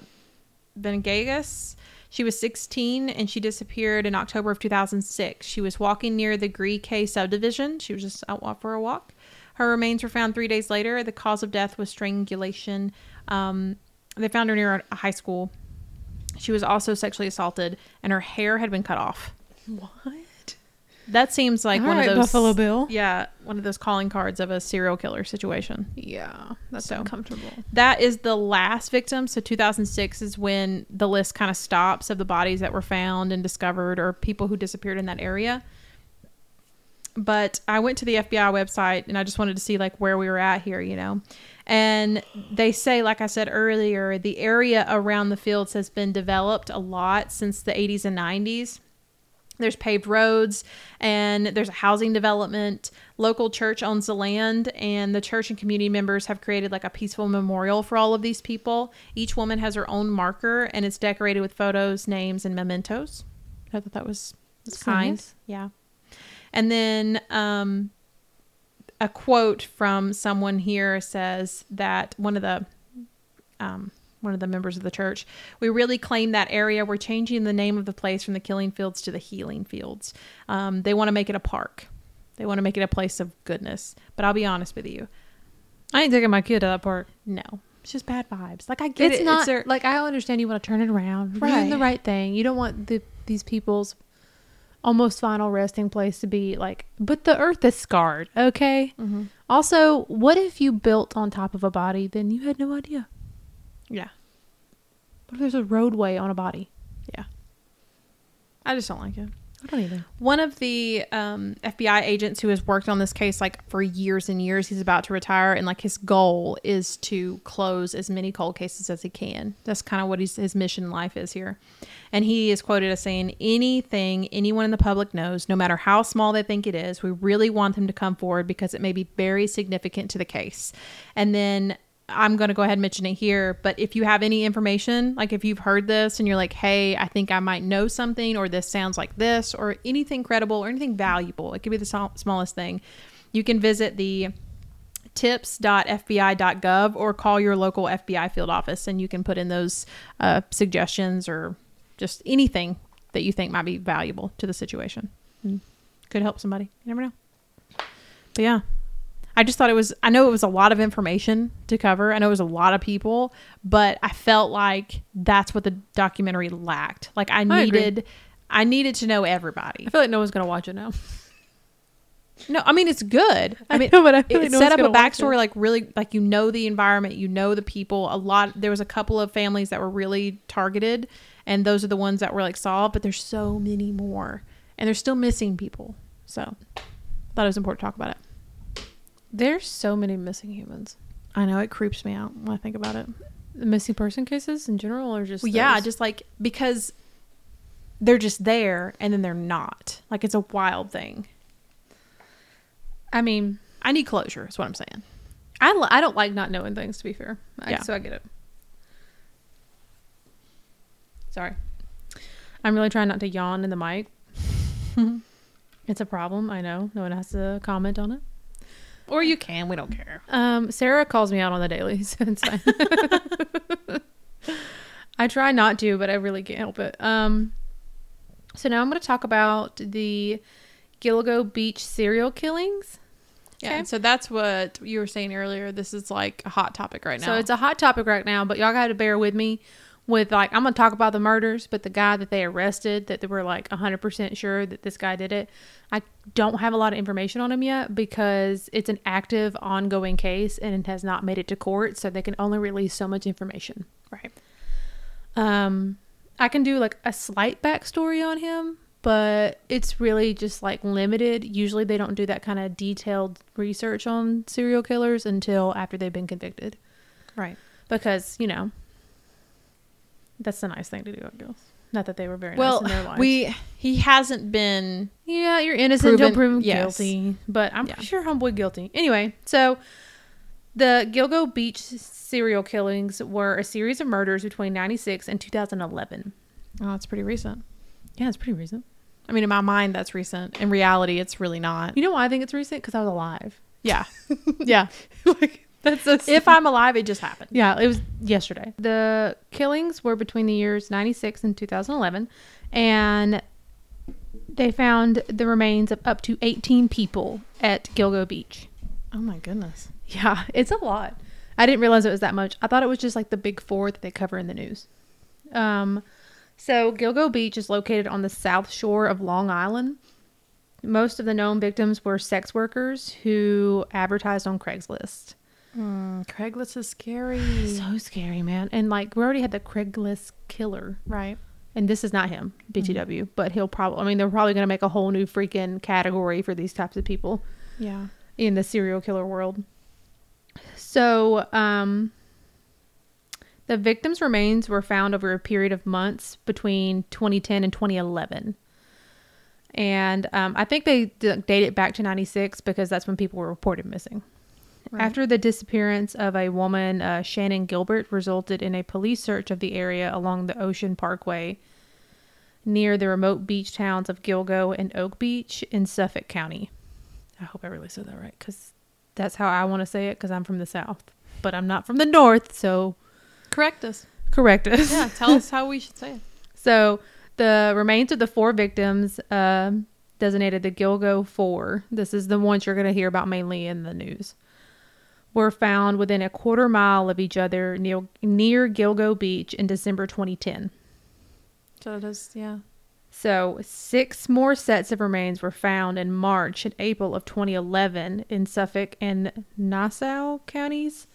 Vanegas. She was 16 and she disappeared in October of 2006. She was walking near the Gree K subdivision. She was just out for a walk. Her remains were found three days later. The cause of death was strangulation. Um, they found her near a high school. She was also sexually assaulted and her hair had been cut off. What? That seems like All one right, of those Buffalo Bill. Yeah, one of those calling cards of a serial killer situation. Yeah, that's So- uncomfortable. That is the last victim. So 2006 is when the list kind of stops of the bodies that were found and discovered or people who disappeared in that area. But I went to the FBI website and I just wanted to see like where we were at here, you know. And they say like I said earlier, the area around the fields has been developed a lot since the 80s and 90s. There's paved roads and there's a housing development. Local church owns the land, and the church and community members have created like a peaceful memorial for all of these people. Each woman has her own marker, and it's decorated with photos, names, and mementos. I thought that was, That's kind. nice. Yeah. And then um, a quote from someone here says that one of the um, one of the members of the church. We really claim that area. We're changing the name of the place from the killing fields to the healing fields. Um, they want to make it a park. They want to make it a place of goodness. But I'll be honest with you, I ain't taking my kid to that park. no, it's just bad vibes. Like I get It's it. not their- like I understand you want to turn it around, You're doing the Right. right thing. You don't want the these people's almost final resting place to be like, but the earth is scarred. Okay. Mhm. Also, what if you built on top of a body? Then you had no idea. Yeah. What if there's a roadway on a body? Yeah. I just don't like it. I don't either. One of the um, FBI agents who has worked on this case like for years and years, he's about to retire, and like his goal is to close as many cold cases as he can. That's kind of what he's, his mission in life is here. And he is quoted as saying, "Anything anyone in the public knows, no matter how small they think it is, we really want them to come forward because it may be very significant to the case." And then I'm going to go ahead and mention it here. But if you have any information, like if you've heard this and you're like, hey, I think I might know something, or this sounds like this, or anything credible or anything valuable, it could be the small- smallest thing, you can visit the tips.fbi.gov or call your local FBI field office and you can put in those uh, suggestions or just anything that you think might be valuable to the situation. And Could help somebody. You never know. But yeah. I just thought it was I know it was a lot of information to cover. I know it was a lot of people, but I felt like that's what the documentary lacked. Like I needed I, needed to know everybody. I feel like no one's gonna watch it now. No, I mean it's good. I I mean know, but I feel it no set up a backstory like really like you know the environment, you know the people. A lot there was a couple of families that were really targeted and those are the ones that were like solved, but there's so many more. And they're still missing people. So I thought it was important to talk about it. There's so many missing humans. I know it creeps me out when I think about it. The missing person cases in general, or just Well, yeah, just like because they're just there and then they're not. Like it's a wild thing. I mean, I need closure. Is what I'm saying. I I don't like not knowing things. To be fair, I, Yeah. so I get it. Sorry, I'm really trying not to yawn in the mic. it's a problem. I know. No one has to comment on it. Or you can. We don't care. Um, Sarah calls me out on the daily, so it's fine. I try not to, but I really can't help it. Um, so now I'm going to talk about the Gilgo Beach serial killings. Yeah. Okay. and So that's what you were saying earlier. This is like a hot topic right now. So it's a hot topic right now, but y'all got to bear with me with like I'm going to talk about the murders, but the guy that they arrested that they were like 100% sure that this guy did it. I don't have a lot of information on him yet because it's an active ongoing case and it has not made it to court, so they can only release so much information. right. Um, I can do like a slight backstory on him, but it's really just like limited. Usually, they don't do that kind of detailed research on serial killers until after they've been convicted, Right. because you know that's the nice thing to do. I guess not that they were very Well, nice in their lives. we he hasn't been. yeah, you're innocent until Proven- proven yes. guilty, but I'm Yeah. sure homeboy guilty. Anyway, so the Gilgo Beach serial killings were a series of murders between 96 and 2011. Oh, it's pretty recent. Yeah, it's pretty recent. I mean, in my mind, that's recent. In reality, it's really not. You know why I think it's recent? Because I was alive. Yeah. yeah. like that's a If I'm alive, it just happened. yeah, it was yesterday. The killings were between the years 96 and 2011 and they found the remains of up to 18 people at Gilgo Beach. Oh my goodness. Yeah, it's a lot. I didn't realize it was that much. I thought it was just like the big 4 that they cover in the news. Um so Gilgo Beach is located on the south shore of Long Island. Most of the known victims were sex workers who advertised on Craigslist. Mm, Craigslist is scary. So scary, man. And like we already had the Craigslist killer, right. and this is not him, BTW, but he'll probably. I mean, they're probably going to make a whole new freaking category for these types of people Yeah. in the serial killer world. So, um, the victims' remains were found over a period of months between 2010 and 2011. And um, I think they d- date it back to 96 because that's when people were reported missing. Right. After the disappearance of a woman, uh, Shannan Gilbert resulted in a police search of the area along the Ocean Parkway near the remote beach towns of Gilgo and Oak Beach in Suffolk County. I hope I really said that right because that's how I want to say it because I'm from the South, but I'm not from the North, so Correct us. correct us. Yeah. Tell us how we should say it. So the remains of the four victims, um, designated the Gilgo Four, this is the ones you're going to hear about mainly in the news, were found within a quarter mile of each other near, near Gilgo Beach in December 2010. So it is. Yeah. So six more sets of remains were found in March and April of 2011 in Suffolk and Nassau counties.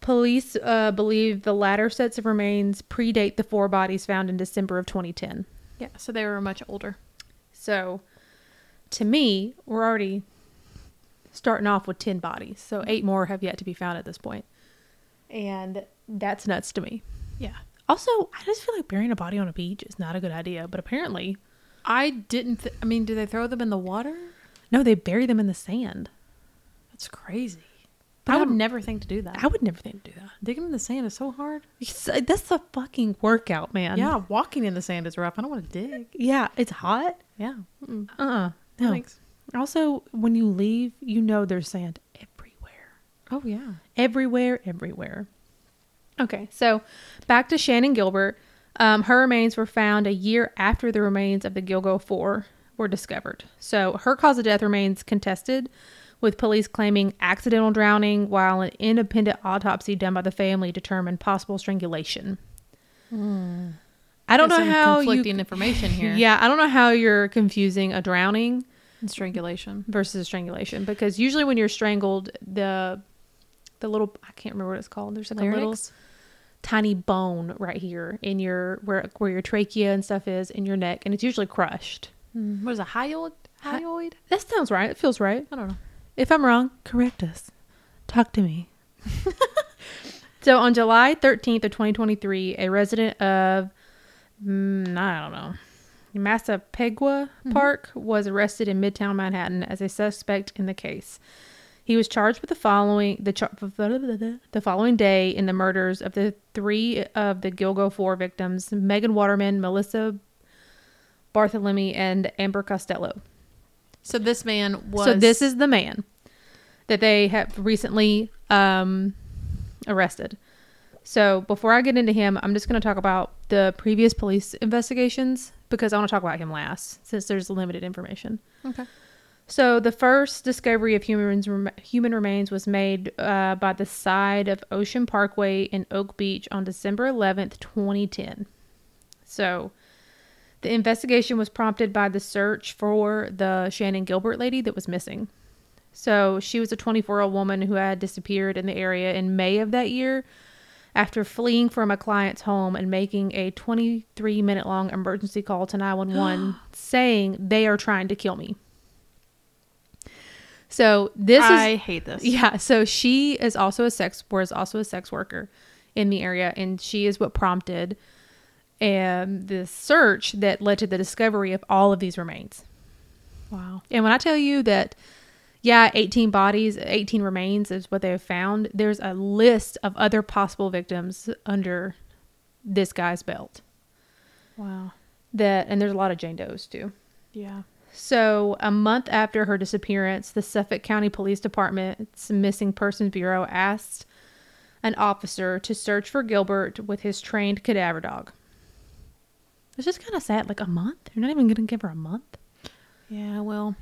Police uh, believe the latter sets of remains predate the four bodies found in December of 2010. Yeah. So they were much older. So, to me, we're already starting off with 10 bodies. So, eight more have yet to be found at this point. And that's nuts to me. Yeah. Also, I just feel like burying a body on a beach is not a good idea, but apparently, I didn't. Th- I mean, do they throw them in the water? no, they bury them in the sand. That's crazy. But I would I'm- never think to do that. I would never think to do that. Digging in the sand is so hard. It's- uh, That's a fucking workout, man. yeah, walking in the sand is rough. I don't want to dig. Yeah, it's hot. Yeah. Mm-mm. Uh-uh. No. No. Thanks. Also, when you leave, you know there's sand everywhere. Oh yeah. Everywhere, everywhere. Okay, so back to Shannan Gilbert. Um, her remains were found a year after the remains of the Gilgo Four were discovered. So her cause of death remains contested, with police claiming accidental drowning, while an independent autopsy done by the family determined possible strangulation. I don't know There's how conflicting you. information here. Yeah, I don't know how you're confusing a drowning And strangulation. versus strangulation because usually when you're strangled, the the little I can't remember what it's called. There's like a little tiny bone right here in your where where your trachea and stuff is in your neck, and it's usually crushed. Mm, what is a hyoid? Hy- Hyoid? That sounds right. It feels right. I don't know. If I'm wrong, correct us. Talk to me. so on July 13th of 2023, a resident of mm, I don't know Massapequa Park was arrested in Midtown Manhattan as a suspect in the case. He was charged with the following the char- the following day in the murders of the three of the Gilgo Four victims: Megan Waterman, Melissa Barthelemy, and Amber Costello. So this man was. So this is the man that they have recently um, arrested. So before I get into him, I'm just going to talk about the previous police investigations because I want to talk about him last, since there's limited information. okay. So the first discovery of humans human remains was made uh, by the side of Ocean Parkway in Oak Beach on December 11th, 2010. So the investigation was prompted by the search for the Shannan Gilbert lady that was missing. So she was a 24 year old woman who had disappeared in the area in May of that year after fleeing from a client's home and making a 23 minute long emergency call to 911 saying they are trying to kill me. So this I is hate this. yeah, so she is also a sex was also a sex worker in the area and she is what prompted um the search that led to the discovery of all of these remains. Wow. And when I tell you that, yeah, 18 bodies, 18 remains is what they have found, there's a list of other possible victims under this guy's belt. Wow. That and there's a lot of Jane Doe's too. Yeah. So, a month after her disappearance, the Suffolk County Police Department's Missing Persons Bureau asked an officer to search for Gilbert with his trained cadaver dog. It's just kind of sad. Like a month? You're not even going to give her a month? Yeah. Well,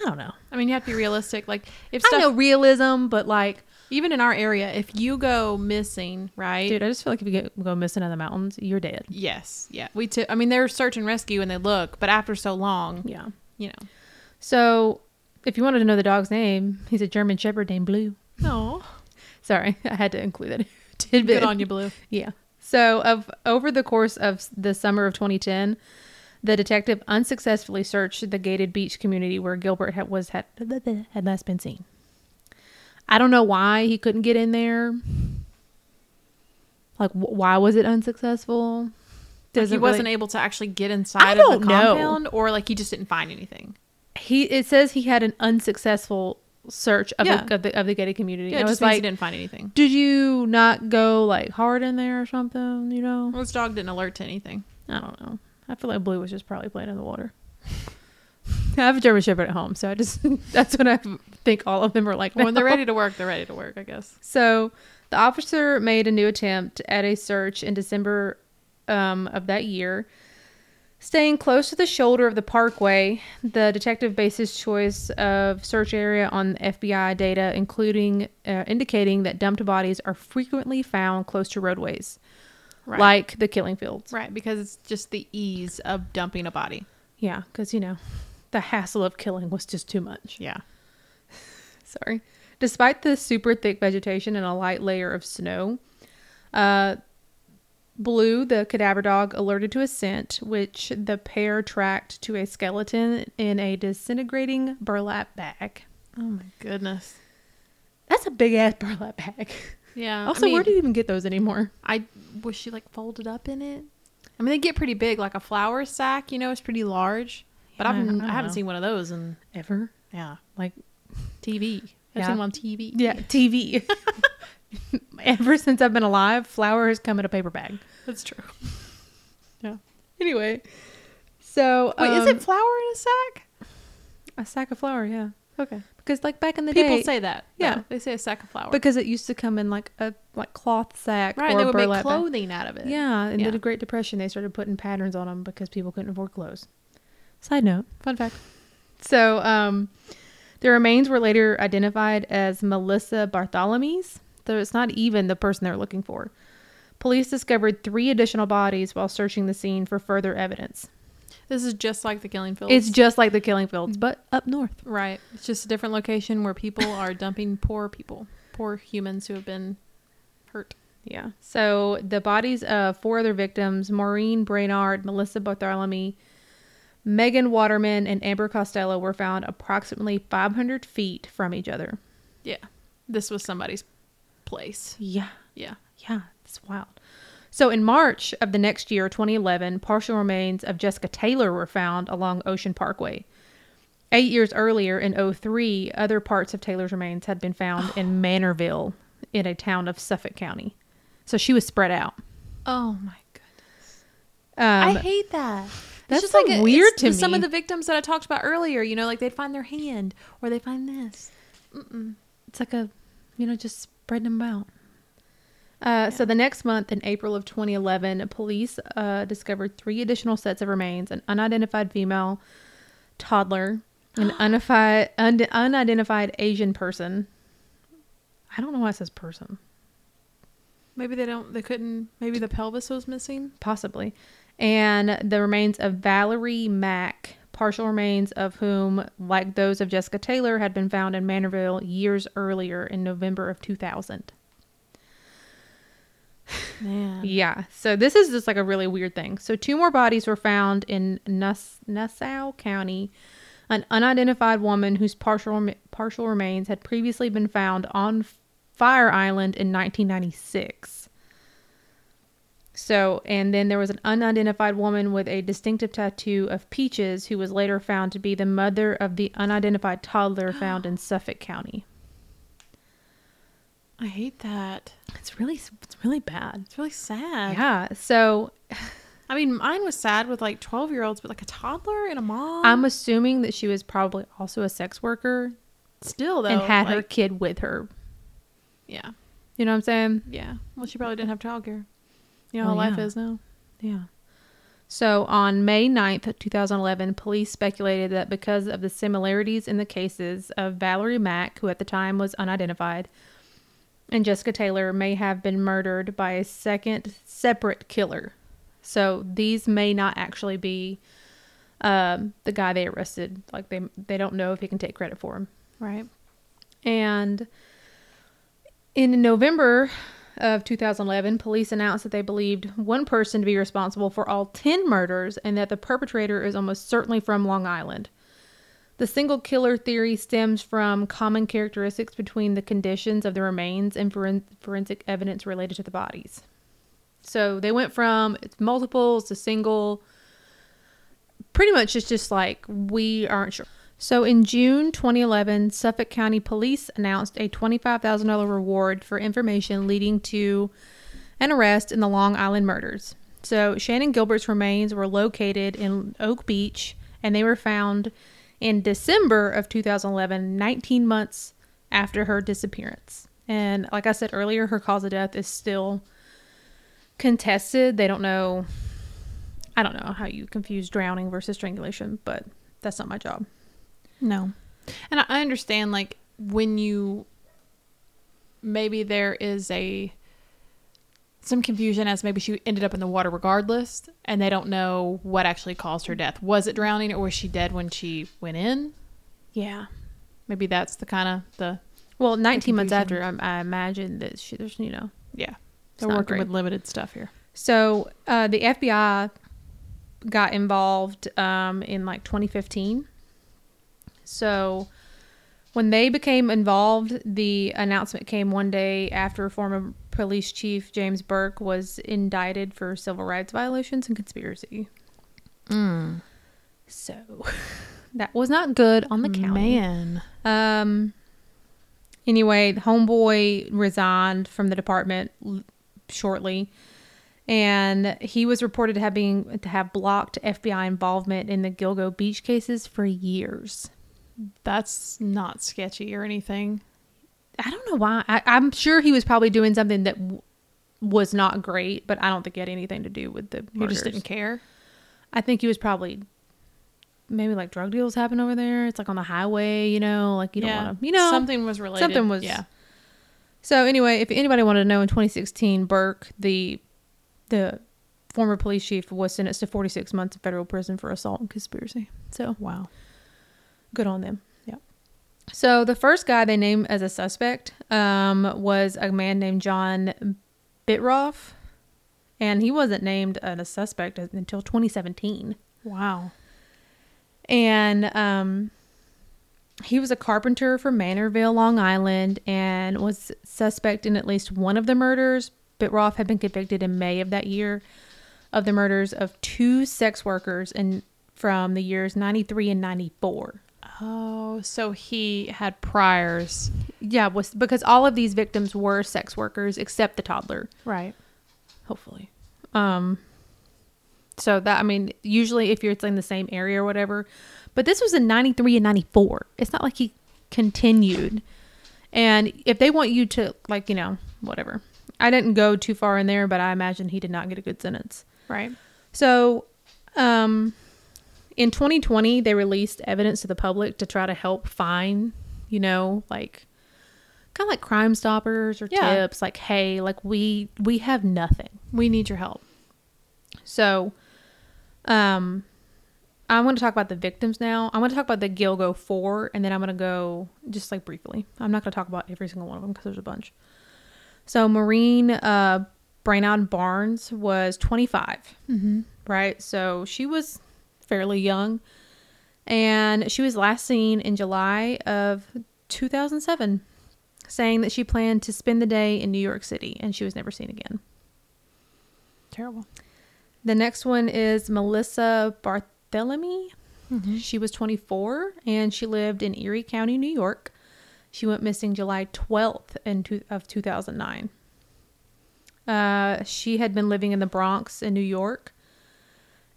I don't know. I mean, you have to be realistic. Like, if I know realism, but like, even in our area, if you go missing, right? dude, I just feel like if you get, go missing in the mountains, you're dead. Yes. Yeah. We. T- I mean, they're search and rescue and they look, but after so long, Yeah. you know. So, if you wanted to know the dog's name, he's a German Shepherd named Blue. No. Sorry, I had to include that tidbit. Good on you, Blue. Yeah. So, of over the course of the summer of 2010, the detective unsuccessfully searched the gated beach community where Gilbert had, was had, had last been seen. I don't know why he couldn't get in there. Like, wh- why was it unsuccessful? Like he wasn't really- able to actually get inside of don't the know. compound, or like he just didn't find anything. he. It says he had an unsuccessful search of, Yeah. the, of the of the gated community. Yeah, it was means he didn't find anything. did you not go like hard in there or something? You know? Well, his dog didn't alert to anything. I don't know. I feel like Blue was just probably playing in the water. I have a German Shepherd at home, so I just that's what I think all of them are like. When they're ready to work, they're ready to work. I guess. So the officer made a new attempt at a search in December um, of that year. Staying close to the shoulder of the parkway, the detective based his choice of search area on FBI data, including uh, indicating that dumped bodies are frequently found close to roadways, Right. like the killing fields. right, because it's just the ease of dumping a body. Yeah, because you know, the hassle of killing was just too much. Yeah. Sorry. Despite the super thick vegetation and a light layer of snow, uh, Blue, the cadaver dog, alerted to a scent, which the pair tracked to a skeleton in a disintegrating burlap bag. Oh my goodness. That's a big ass burlap bag. Yeah. Also, I mean, where do you even get those anymore? I was she like folded up in it? I mean, they get pretty big. Like a flour sack, you know, it's pretty large. But Yeah, I've I n- don't I, haven't know. seen one of those in Ever? yeah Like, TV. I've Yeah. seen one on TV. yeah, TV. Ever since I've been alive, flour has come in a paper bag. that's true. Yeah. Anyway, so Wait, is um, it flour in a sack? a sack of flour? Yeah, Okay. Because like back in the People day, people say that. Yeah. though. they say a sack of flour. because it used to come in like a like cloth sack right, or they would make burlap bag. clothing out of it. Yeah, and Yeah. the Great Depression, they started putting patterns on them because people couldn't afford clothes. Side note. Fun fact. So, um, the remains were later identified as Melissa Barthelemy's, though it's not even the person they're looking for. Police discovered three additional bodies while searching the scene for further evidence. This is just like the killing fields. It's just like the killing fields, but up north. right. It's just a different location where people are dumping poor people, poor humans who have been hurt. Yeah. So the bodies of four other victims, Maureen Brainard, Melissa Barthelemy, Megan Waterman, and Amber Costello, were found approximately 500 feet from each other. Yeah. This was somebody's place. Yeah. Yeah. Yeah. It's wild. So in March of the next year, 2011, partial remains of Jessica Taylor were found along Ocean Parkway. Eight years earlier, in 03, other parts of Taylor's remains had been found in Manorville, in a town of Suffolk County. So she was spread out. Oh my goodness. Um, I hate that. that's it's just so like a- weird it's to Some of the victims that I talked about earlier, you know, like they'd find their hand or they find this. It's like a, you know, just spreading them out. Uh, So the next month, in April of 2011, police uh, discovered three additional sets of remains: an unidentified female toddler, an un- unidentified Asian person. I don't know why it says person. Maybe they don't. They couldn't. Maybe the pelvis was missing. possibly, and the remains of Valerie Mack, partial remains of whom, like those of Jessica Taylor, had been found in Manorville years earlier in November of 2000. Man. Yeah. So this is just like a really weird thing. So two more bodies were found in Nass- Nassau County. An unidentified woman whose partial partial remains had previously been found on Fire Island in 1996. So, and then there was an unidentified woman with a distinctive tattoo of peaches who was later found to be the mother of the unidentified toddler found in Suffolk County. I hate that. It's really it's really bad. It's really sad. Yeah. So, I mean, mine was sad with like twelve year olds, but like a toddler and a mom. I'm assuming that she was probably also a sex worker still though and had her kid with her. Yeah. You know what I'm saying? Yeah. Well, she probably didn't have childcare. You know how oh, life yeah. is now. Yeah. So on May 9th, 2011, police speculated that because of the similarities in the cases of Valerie Mack, who at the time was unidentified, and Jessica Taylor may have been murdered by a second separate killer. So these may not actually be um, the guy they arrested. Like they they don't know if he can take credit for him. Right. And in November of 2011, police announced that they believed one person to be responsible for all 10 murders and that the perpetrator is almost certainly from Long Island. The single killer theory stems from common characteristics between the conditions of the remains and foren- forensic evidence related to the bodies. So they went from multiples to single. Pretty much it's just like we aren't sure. So in June 2011, Suffolk County Police announced a $25,000 reward for information leading to an arrest in the Long Island murders. So Shannan Gilbert's remains were located in Oak Beach and they were found in December of 2011, 19 months after her disappearance. And like I said earlier, her cause of death is still contested. They don't know I don't know how you confuse drowning versus strangulation, but that's not my job. No. And I understand like when you maybe there is a some confusion as maybe she ended up in the water regardless and they don't know what actually caused her death. Was it drowning or was she dead when she went in? Yeah. Maybe that's the kind of the Well, 19 months after, I, I imagine that she, there's, you know. yeah. They're working great. with limited stuff here. So uh, the FBI got involved um, in like 2015. So when they became involved, the announcement came one day after a former police chief James Burke was indicted for civil rights violations and conspiracy. Mm. So that was not good on the county. Man. Um. Anyway, the homeboy resigned from the department l- shortly, and he was reported to have being to have blocked FBI involvement in the Gilgo Beach cases for years. That's not sketchy or anything. I don't know why. I, I'm sure he was probably doing something that w- was not great, but I don't think it had anything to do with the. He just didn't care. I think he was probably maybe like drug deals happen over there. It's like on the highway, you know, like you don't want to, you know, something was related. something was- yeah. So anyway, if anybody wanted to know, in 2016, Burke, the the former police chief, was sentenced to 46 months in federal prison for assault and conspiracy. So Wow. good on them. So the first guy they named as a suspect um, was a man named John Bittrolff, and he wasn't named a suspect until 2017. Wow. and um, he was a carpenter from Manorville, Long Island, and was suspect in at least one of the murders. Bittrolff had been convicted in May of that year of the murders of two sex workers in from the years 93 and 94. Oh, so he had priors. Yeah, was because all of these victims were sex workers except the toddler, Right. hopefully. Um so that I mean, usually if you're it's in the same area or whatever, but this was in 93 and 94. It's not like he continued. And if they want you to like, you know, whatever. I didn't go too far in there, but I imagine he did not get a good sentence. Right. So, um, in 2020, they released evidence to the public to try to help find, you know, like kind of like Crime Stoppers or Yeah. tips, like, hey, like we we have nothing. We need your help. So, um, I'm going to talk about the victims now. I'm going to talk about the Gilgo Four, and then I'm going to go just like briefly. I'm not going to talk about every single one of them because there's a bunch. So, Maureen uh, Brainard Barnes was 25 Mm-hmm. right? So she was fairly young. And she was last seen in July of 2007, saying that she planned to spend the day in New York City and she was never seen again. Terrible. The next one is Melissa Barthelemy. Mm-hmm. She was 24 and she lived in Erie County, New York. She went missing July 12th in two, of 2009. Uh, she had been living in the Bronx in New York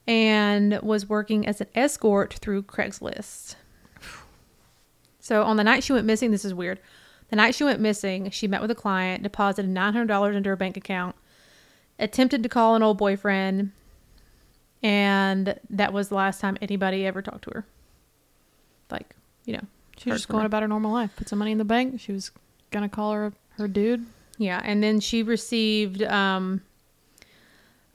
and was working as an escort through Craigslist. So on the night she went missing, this is weird. The night she went missing, she met with a client, deposited $900 into her bank account, attempted to call an old boyfriend, and that was the last time anybody ever talked to her. Like, you know, She was just going her. about her normal life. Put some money in the bank. She was gonna call her her dude. Yeah, and then she received um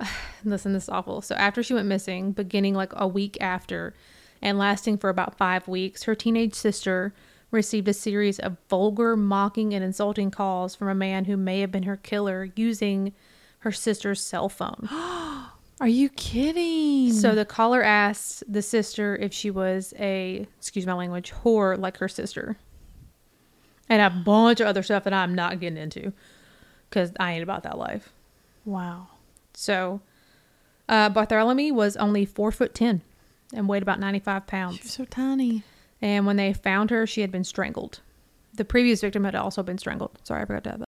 listen, this is awful. So after she went missing, beginning like a week after and lasting for about 5 weeks, her teenage sister received a series of vulgar, mocking and insulting calls from a man who may have been her killer using her sister's cell phone. Are you kidding? So the caller asked the sister if she was a, excuse my language, whore like her sister. And a bunch of other stuff that I'm not getting into because I ain't about that life. wow. So uh, Barthelemy was only four foot ten and weighed about 95 pounds. was so tiny. And when they found her, she had been strangled. The previous victim had also been strangled. Sorry, I forgot to add that.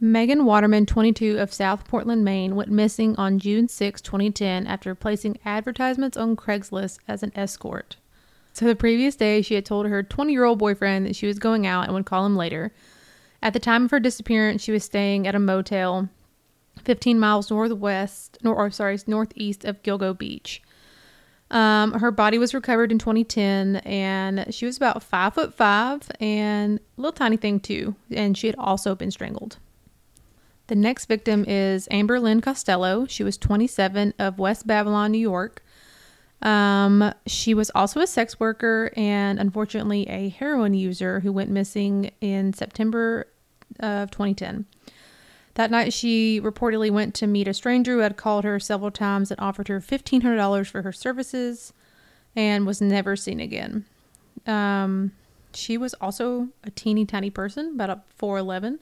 Megan Waterman, 22 of South Portland, Maine, went missing on June 6, 2010, after placing advertisements on Craigslist as an escort. So the previous day, she had told her 20 year old boyfriend that she was going out and would call him later. At the time of her disappearance, she was staying at a motel 15 miles northwest, nor, or sorry, northeast of Gilgo Beach. Um, her body was recovered in 2010, and she was about five foot five and a little tiny thing too. And she had also been strangled. The next victim is Amber Lynn Costello. She was 27 of West Babylon, New York. Um, she was also a sex worker and unfortunately a heroin user who went missing in September of 2010. That night, she reportedly went to meet a stranger who had called her several times and offered her $1,500 for her services and was never seen again. Um, she was also a teeny tiny person, about 4'11,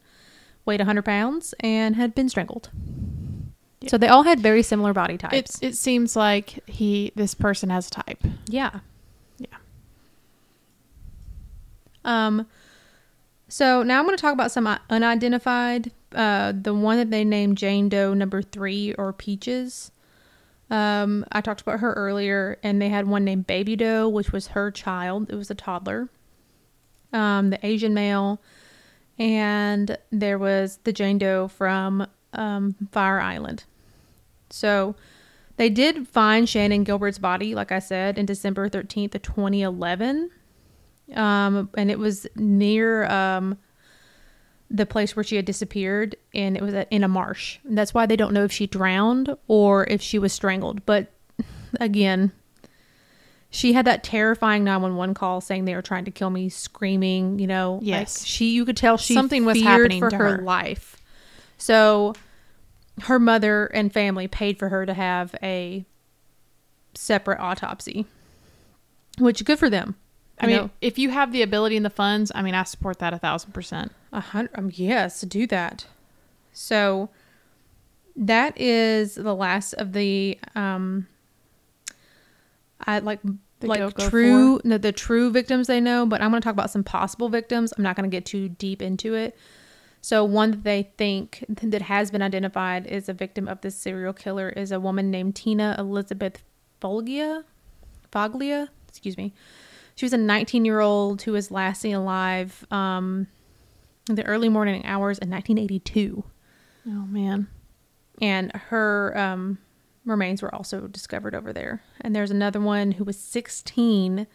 weighed 100 pounds, and had been strangled. Yeah. So they all had very similar body It, types. it seems like he this person has a type. yeah. Yeah. Um, so now I'm going to talk about some uh, unidentified. Uh, the one that they named Jane Doe number three or Peaches. Um, I talked about her earlier, and they had one named Baby Doe, which was her child. It was a toddler. Um, the Asian male, and there was the Jane Doe from um, Fire Island. So they did find Shannan Gilbert's body, like I said, in December 13th of 2011 um, and it was near um, the place where she had disappeared, and it was in a marsh. That's why they don't know if she drowned or if she was strangled. But again, she had that terrifying 911 call saying they were trying to kill me, screaming. You know, Yes. like she you could tell she Something was happening for to her, her. life. So her mother and family paid for her to have a separate autopsy, which good for them. I mean, know? if you have the ability and the funds, I mean, I support that a thousand percent. A hundred, um, yes, do that. So that is the last of the um, I like The like true no, the true victims they know, but I'm going to talk about some possible victims. I'm not going to get too deep into it. So one that they think that has been identified is a victim of this serial killer is a woman named Tina Elizabeth Foglia. Foglia, excuse me. She was a 19 year old who was last seen alive um, in the early morning hours in 1982, Oh man, and her um, remains were also discovered over there. And there's another one who was 16.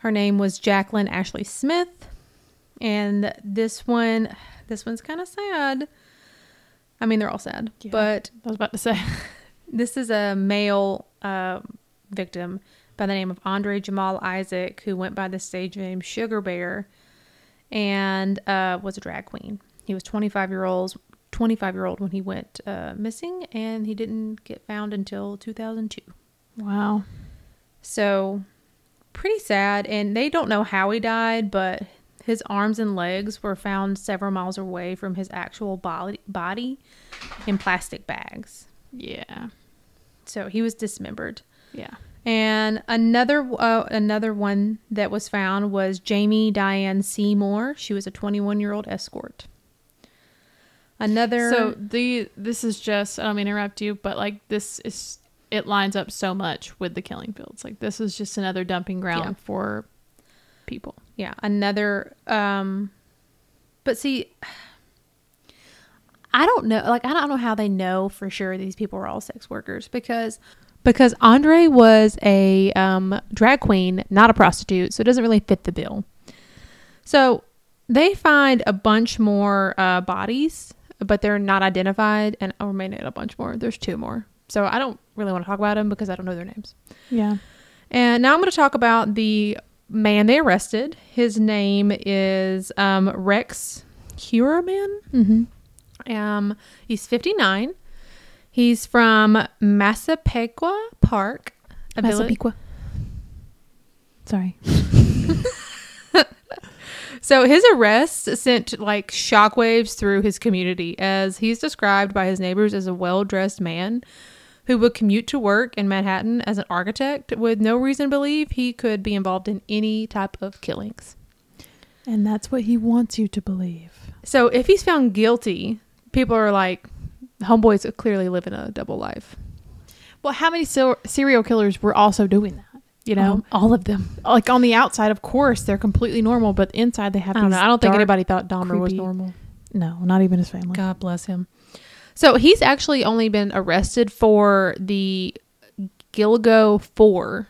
Her name was Jacqueline Ashley Smith, and this one, this one's kind of sad. I mean, they're all sad, Yeah. but I was about to say. this is a male uh, victim by the name of Andre Jamal Isaac, who went by the stage name Sugar Bear, and uh, was a drag queen. He was 25 year old, 25 year old when he went uh, missing, and he didn't get found until 2002. wow. So pretty sad, and they don't know how he died, but his arms and legs were found several miles away from his actual body, body in plastic bags. Yeah. So he was dismembered. Yeah. And another uh, another one that was found was Jamie Diane Seymour. She was a 21 year old escort. Another So the this is just I don't mean to interrupt you, but like this is it lines up so much with the killing fields. Like this is just another dumping ground Yeah. for people. yeah another um, but see, I don't know. Like I don't know how they know for sure these people were all sex workers because because Andre was a um, drag queen, not a prostitute, so it doesn't really fit the bill. So they find a bunch more uh, bodies, but they're not identified, and or maybe not a bunch more. There's two more. So I don't really want to talk about them because I don't know their names. Yeah. And now I'm going to talk about the man they arrested. His name is um, Rex Heuermann. Mm-hmm. Um, he's 59. He's from Massapequa Park. Massapequa. Sorry. So his arrest sent like shockwaves through his community as he's described by his neighbors as a well-dressed man who would commute to work in Manhattan as an architect with no reason to believe he could be involved in any type of killings. And that's what he wants you to believe. So if he's found guilty, people are like, homeboy's clearly living a double life. Well, how many ser- serial killers were also doing that? You know, Um, all of them. like on the outside, of course, they're completely normal, but inside they have. I don't these know. I don't think anybody thought Dahmer was creepy- normal. No, not even his family. God bless him. So he's actually only been arrested for the Gilgo Four.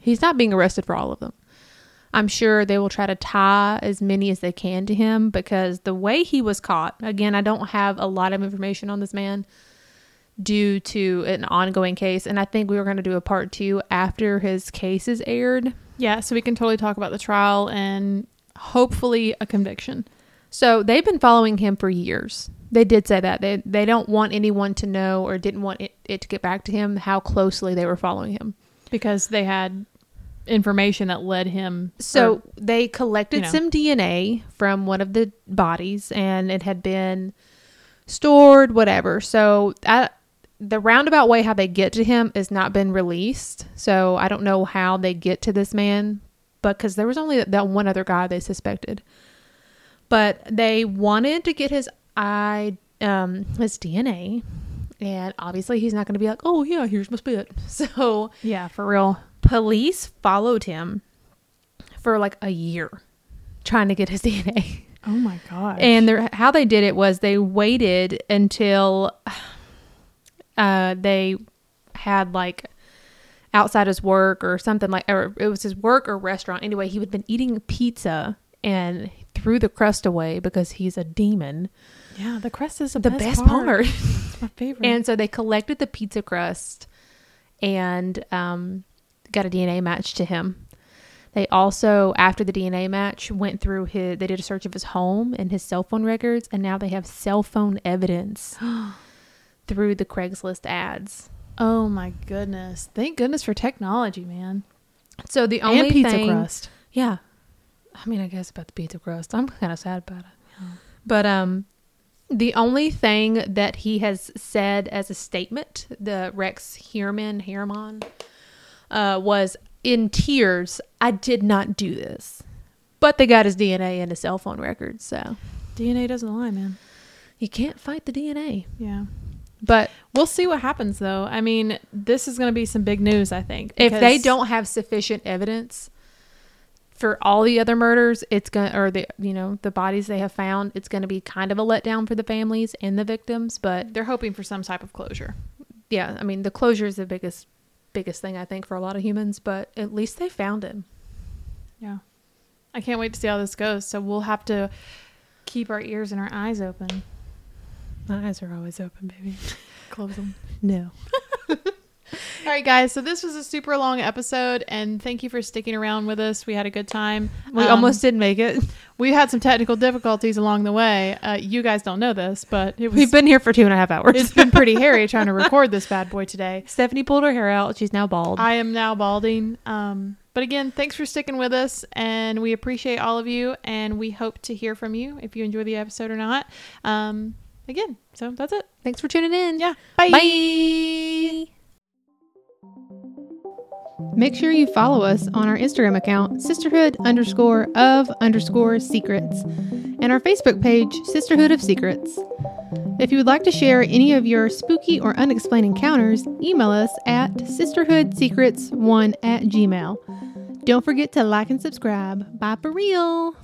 He's not being arrested for all of them. I'm sure they will try to tie as many as they can to him because the way he was caught, again, I don't have a lot of information on this man due to an ongoing case. And I think we were going to do a part two after his case is aired. Yeah, so we can totally talk about the trial and hopefully a conviction. So they've been following him for years. They did say that they they don't want anyone to know or didn't want it, it to get back to him how closely they were following him. because they had information that led him. So or- they collected you know. some DNA from one of the bodies, and it had been stored, whatever. So that the roundabout way how they get to him has not been released. So I don't know how they get to this man, but because there was only that one other guy they suspected, but they wanted to get his eye, um, his DNA. And obviously, he's not going to be like, "Oh yeah, here's my spit." So yeah, for real. police followed him for like a year trying to get his DNA. Oh my god. And how they did it was they waited until uh, they had like outside his work or something like, or it was his work or restaurant. Anyway, he had been eating pizza and threw the crust away because he's a demon. Yeah, the crust is the, The best, best part. part. It's my favorite. And so they collected the pizza crust and um, got a DNA match to him. They also, after the DNA match, went through his, they did a search of his home and his cell phone records, and now they have cell phone evidence through the Craigslist ads. oh my goodness. Thank goodness for technology, man. So the only and pizza thing, crust. yeah, I mean, I guess about the pizza crust, I'm kind of sad about it. But um, the only thing that he has said as a statement, the Rex Herman Herman, uh, was in tears. I did not do this, but they got his DNA and his cell phone records, so DNA doesn't lie, man. you can't fight the DNA. Yeah. But We'll see what happens though. I mean, this is going to be some big news, I think. if they don't have sufficient evidence for all the other murders, it's gonna or the you know the bodies they have found, it's gonna be kind of a letdown for the families and the victims. But they're hoping for some type of closure. yeah, I mean the closure is the biggest biggest thing I think for a lot of humans. But at least they found him. Yeah. I can't wait to see how this goes. So we'll have to keep our ears and our eyes open. My eyes are always open, baby. Close them. No. All right, guys. So this was a super long episode, and thank you for sticking around with us. We had a good time. We Um, almost didn't make it. we had some technical difficulties along the way. Uh, you guys don't know this, but it was We've been here for two and a half hours. it's been pretty hairy trying to record this bad boy today. Stephanie pulled her hair out. She's now bald. I am now balding. Um, but again, thanks for sticking with us, and we appreciate all of you, and we hope to hear from you if you enjoy the episode or not. Um, again, so that's it. Thanks for tuning in. Yeah. Bye. Bye. Make sure you follow us on our Instagram account, sisterhood underscore of underscore secrets, and our Facebook page, Sisterhood of Secrets. If you would like to share any of your spooky or unexplained encounters, email us at sisterhoodsecrets1 at gmail. Don't forget to like and subscribe. Bye for real.